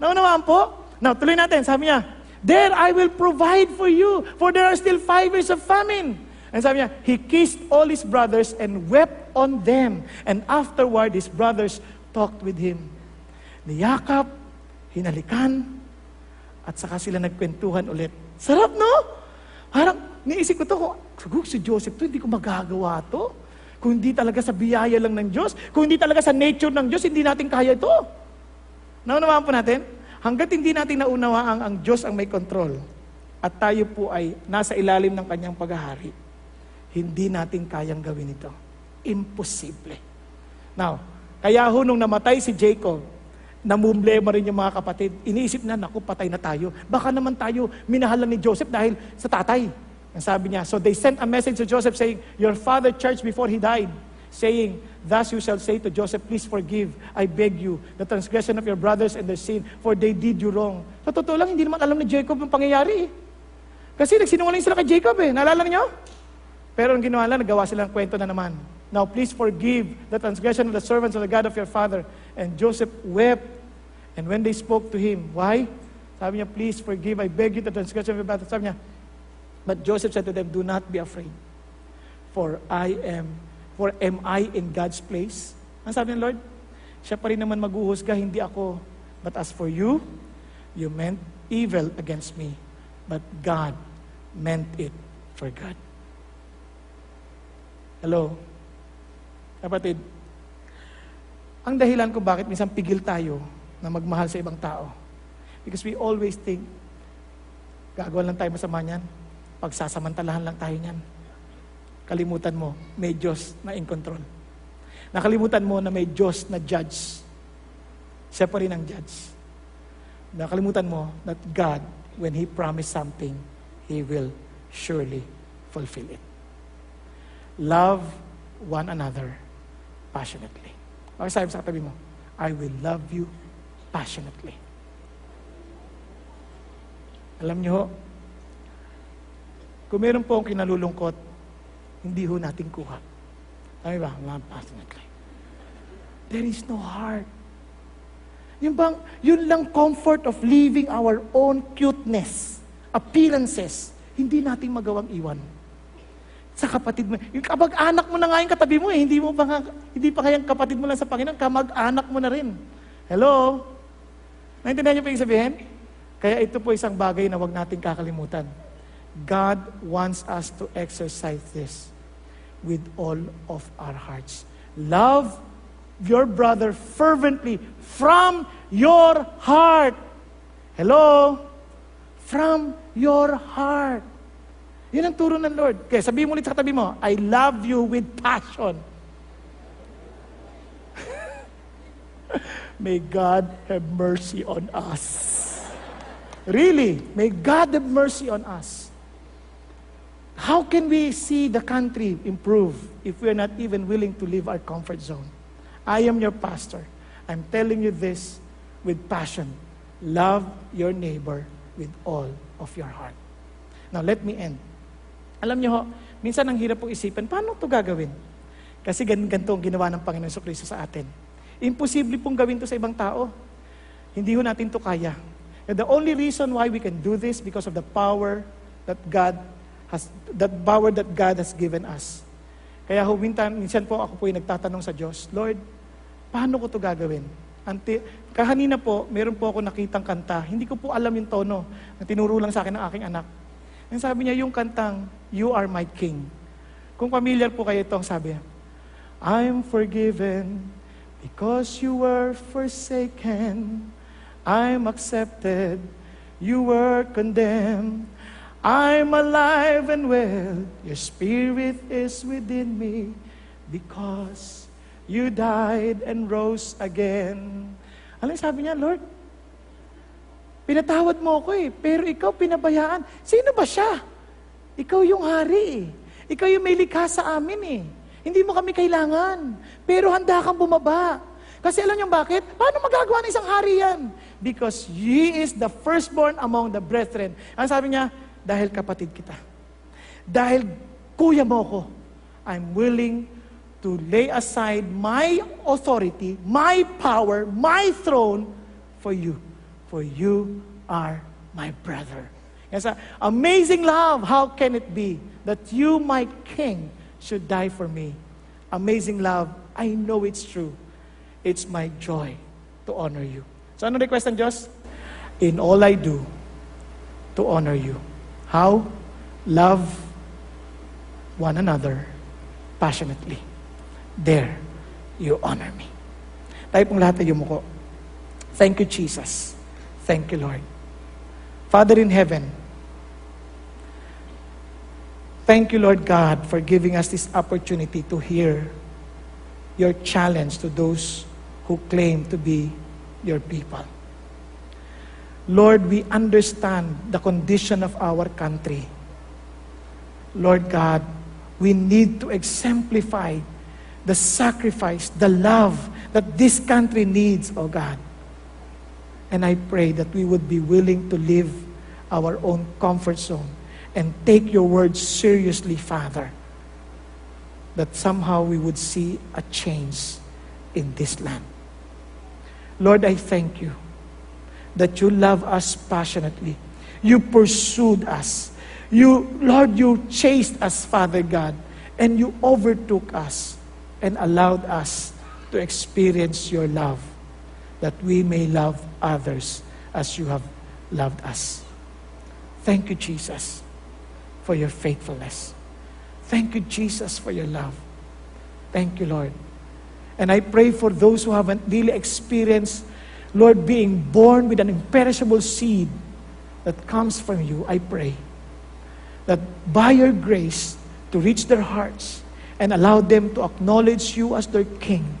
Naunawaan po? Now, tuloy natin. Sabi niya, There I will provide for you, for there are still five years of famine. And sabi niya, He kissed all his brothers and wept on them. And afterward, his brothers talked with him. Niyakap, hinalikan, at saka sila nagkwentuhan ulit. Sarap, no? Parang, niisip ko to, kung si Joseph to, hindi ko magagawa to. Kung hindi talaga sa biyaya lang ng Diyos, kung hindi talaga sa nature ng Diyos, hindi natin kaya ito. Naunawaan po natin? Hanggat hindi natin naunawa ang, Diyos ang may control, at tayo po ay nasa ilalim ng kanyang paghahari, hindi natin kayang gawin ito. Imposible. Now, kaya ho nung namatay si Jacob, namumblema rin yung mga kapatid. Iniisip na, naku, patay na tayo. Baka naman tayo minahalan ni Joseph dahil sa tatay. Ang sabi niya, so they sent a message to Joseph saying, Your father charged before he died. Saying, Thus you shall say to Joseph, Please forgive, I beg you, the transgression of your brothers and their sin, for they did you wrong. Sa totoo lang, hindi naman alam ni Jacob ang pangyayari. eh. Kasi nagsinungaling sila kay Jacob eh. Naalala niyo? Pero ang ginawa lang, nagawa silang kwento na naman. Now please forgive the transgression of the servants of the God of your father. And Joseph wept. And when they spoke to him, why? Sabi niya, please forgive, I beg you the transgression of your father. Sabi niya, but Joseph said to them, do not be afraid. For I am, for am I in God's place? Ang sabi ng Lord? Siya pa rin naman maghuhusga, hindi ako. But as for you, you meant evil against me. But God meant it for good. Hello? Kapatid, ang dahilan kung bakit minsan pigil tayo na magmahal sa ibang tao. Because we always think, gagawa lang tayo masama niyan. Pagsasamantalahan lang tayo niyan. Kalimutan mo, may Diyos na in control. Nakalimutan mo na may Diyos na judge. Siya pa rin ang judge. Nakalimutan mo that God, when He promised something, He will surely fulfill it. Love one another passionately. Okay, sabi sa katabi mo, I will love you passionately. Alam niyo kung meron po ang kinalulungkot, hindi ho natin kuha. Sabi ba? Love passionately. There is no heart. Yung bang, yun lang comfort of living our own cuteness, appearances, hindi natin magawang iwan. Sa kapatid mo. Yung kamag-anak mo na nga yung katabi mo eh. Hindi, mo pa hindi pa kayang kapatid mo lang sa Panginoon, kamag-anak mo na rin. Hello? Naintindihan niyo pa yung sabihin? Kaya ito po isang bagay na wag nating kakalimutan. God wants us to exercise this with all of our hearts. Love your brother fervently from your heart. Hello? From your heart. Yun ang turo ng Lord. Kaya sabihin mo ulit sa katabi mo, I love you with passion. May God have mercy on us. Really, may God have mercy on us. How can we see the country improve if we are not even willing to leave our comfort zone? I am your pastor. I'm telling you this with passion. Love your neighbor with all of your heart. Now, let me end. Alam niyo ho, minsan ang hirap pong isipin, paano ito gagawin? Kasi gan ganito ang ginawa ng Panginoon sa Kristo sa atin. Imposible pong gawin to sa ibang tao. Hindi ho natin to kaya. And the only reason why we can do this because of the power that God has, that power that God has given us. Kaya ho, minsan, minsan po ako po yung nagtatanong sa Diyos, Lord, paano ko to gagawin? Anti, kahanina po, meron po ako nakitang kanta. Hindi ko po alam yung tono. Na tinuro lang sa akin ng aking anak. Ang sabi niya, yung kantang, You are my King. Kung familiar po kayo ito, sabi niya, I'm forgiven because you were forsaken. I'm accepted. You were condemned. I'm alive and well. Your spirit is within me because you died and rose again. Alam sabi niya, Lord, pinatawad mo ako eh, pero ikaw pinabayaan. Sino ba siya? Ikaw yung hari eh. Ikaw yung may likha sa amin eh. Hindi mo kami kailangan. Pero handa kang bumaba. Kasi alam niyo bakit? Paano magagawa ng isang hari yan? Because he is the firstborn among the brethren. Ang sabi niya, dahil kapatid kita. Dahil kuya mo ko, I'm willing to lay aside my authority, my power, my throne for you. For you are my brother. Yes, amazing love. How can it be that you, my king, should die for me? Amazing love. I know it's true. It's my joy to honor you. So ano request ng Diyos? In all I do, to honor you. How? Love one another passionately. There, you honor me. Tayo pong lahat ay yumuko. Thank you, Jesus. Thank you, Lord. Father in heaven, thank you, Lord God, for giving us this opportunity to hear your challenge to those who claim to be your people. Lord, we understand the condition of our country. Lord God, we need to exemplify the sacrifice, the love that this country needs, oh God. And I pray that we would be willing to live our own comfort zone and take your word seriously, Father. That somehow we would see a change in this land. Lord, I thank you that you love us passionately. You pursued us. You, Lord, you chased us, Father God, and you overtook us and allowed us to experience your love, that we may love others as you have loved us. Thank you, Jesus, for your faithfulness. Thank you, Jesus, for your love. Thank you, Lord. And I pray for those who haven't really experienced, Lord, being born with an imperishable seed that comes from you. I pray that by your grace to reach their hearts and allow them to acknowledge you as their King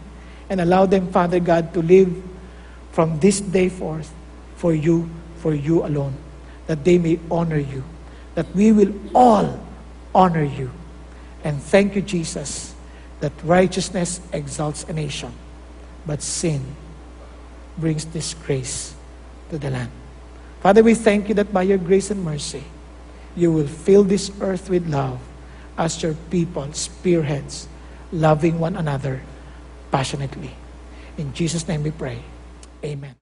and allow them, Father God, to live from this day forth for you, for you alone, that they may honor you, that we will all honor you. And thank you, Jesus, that righteousness exalts a nation, but sin brings disgrace to the land. Father, we thank you that by your grace and mercy, you will fill this earth with love as your people, spearheads, loving one another passionately. In Jesus' name we pray. Amen.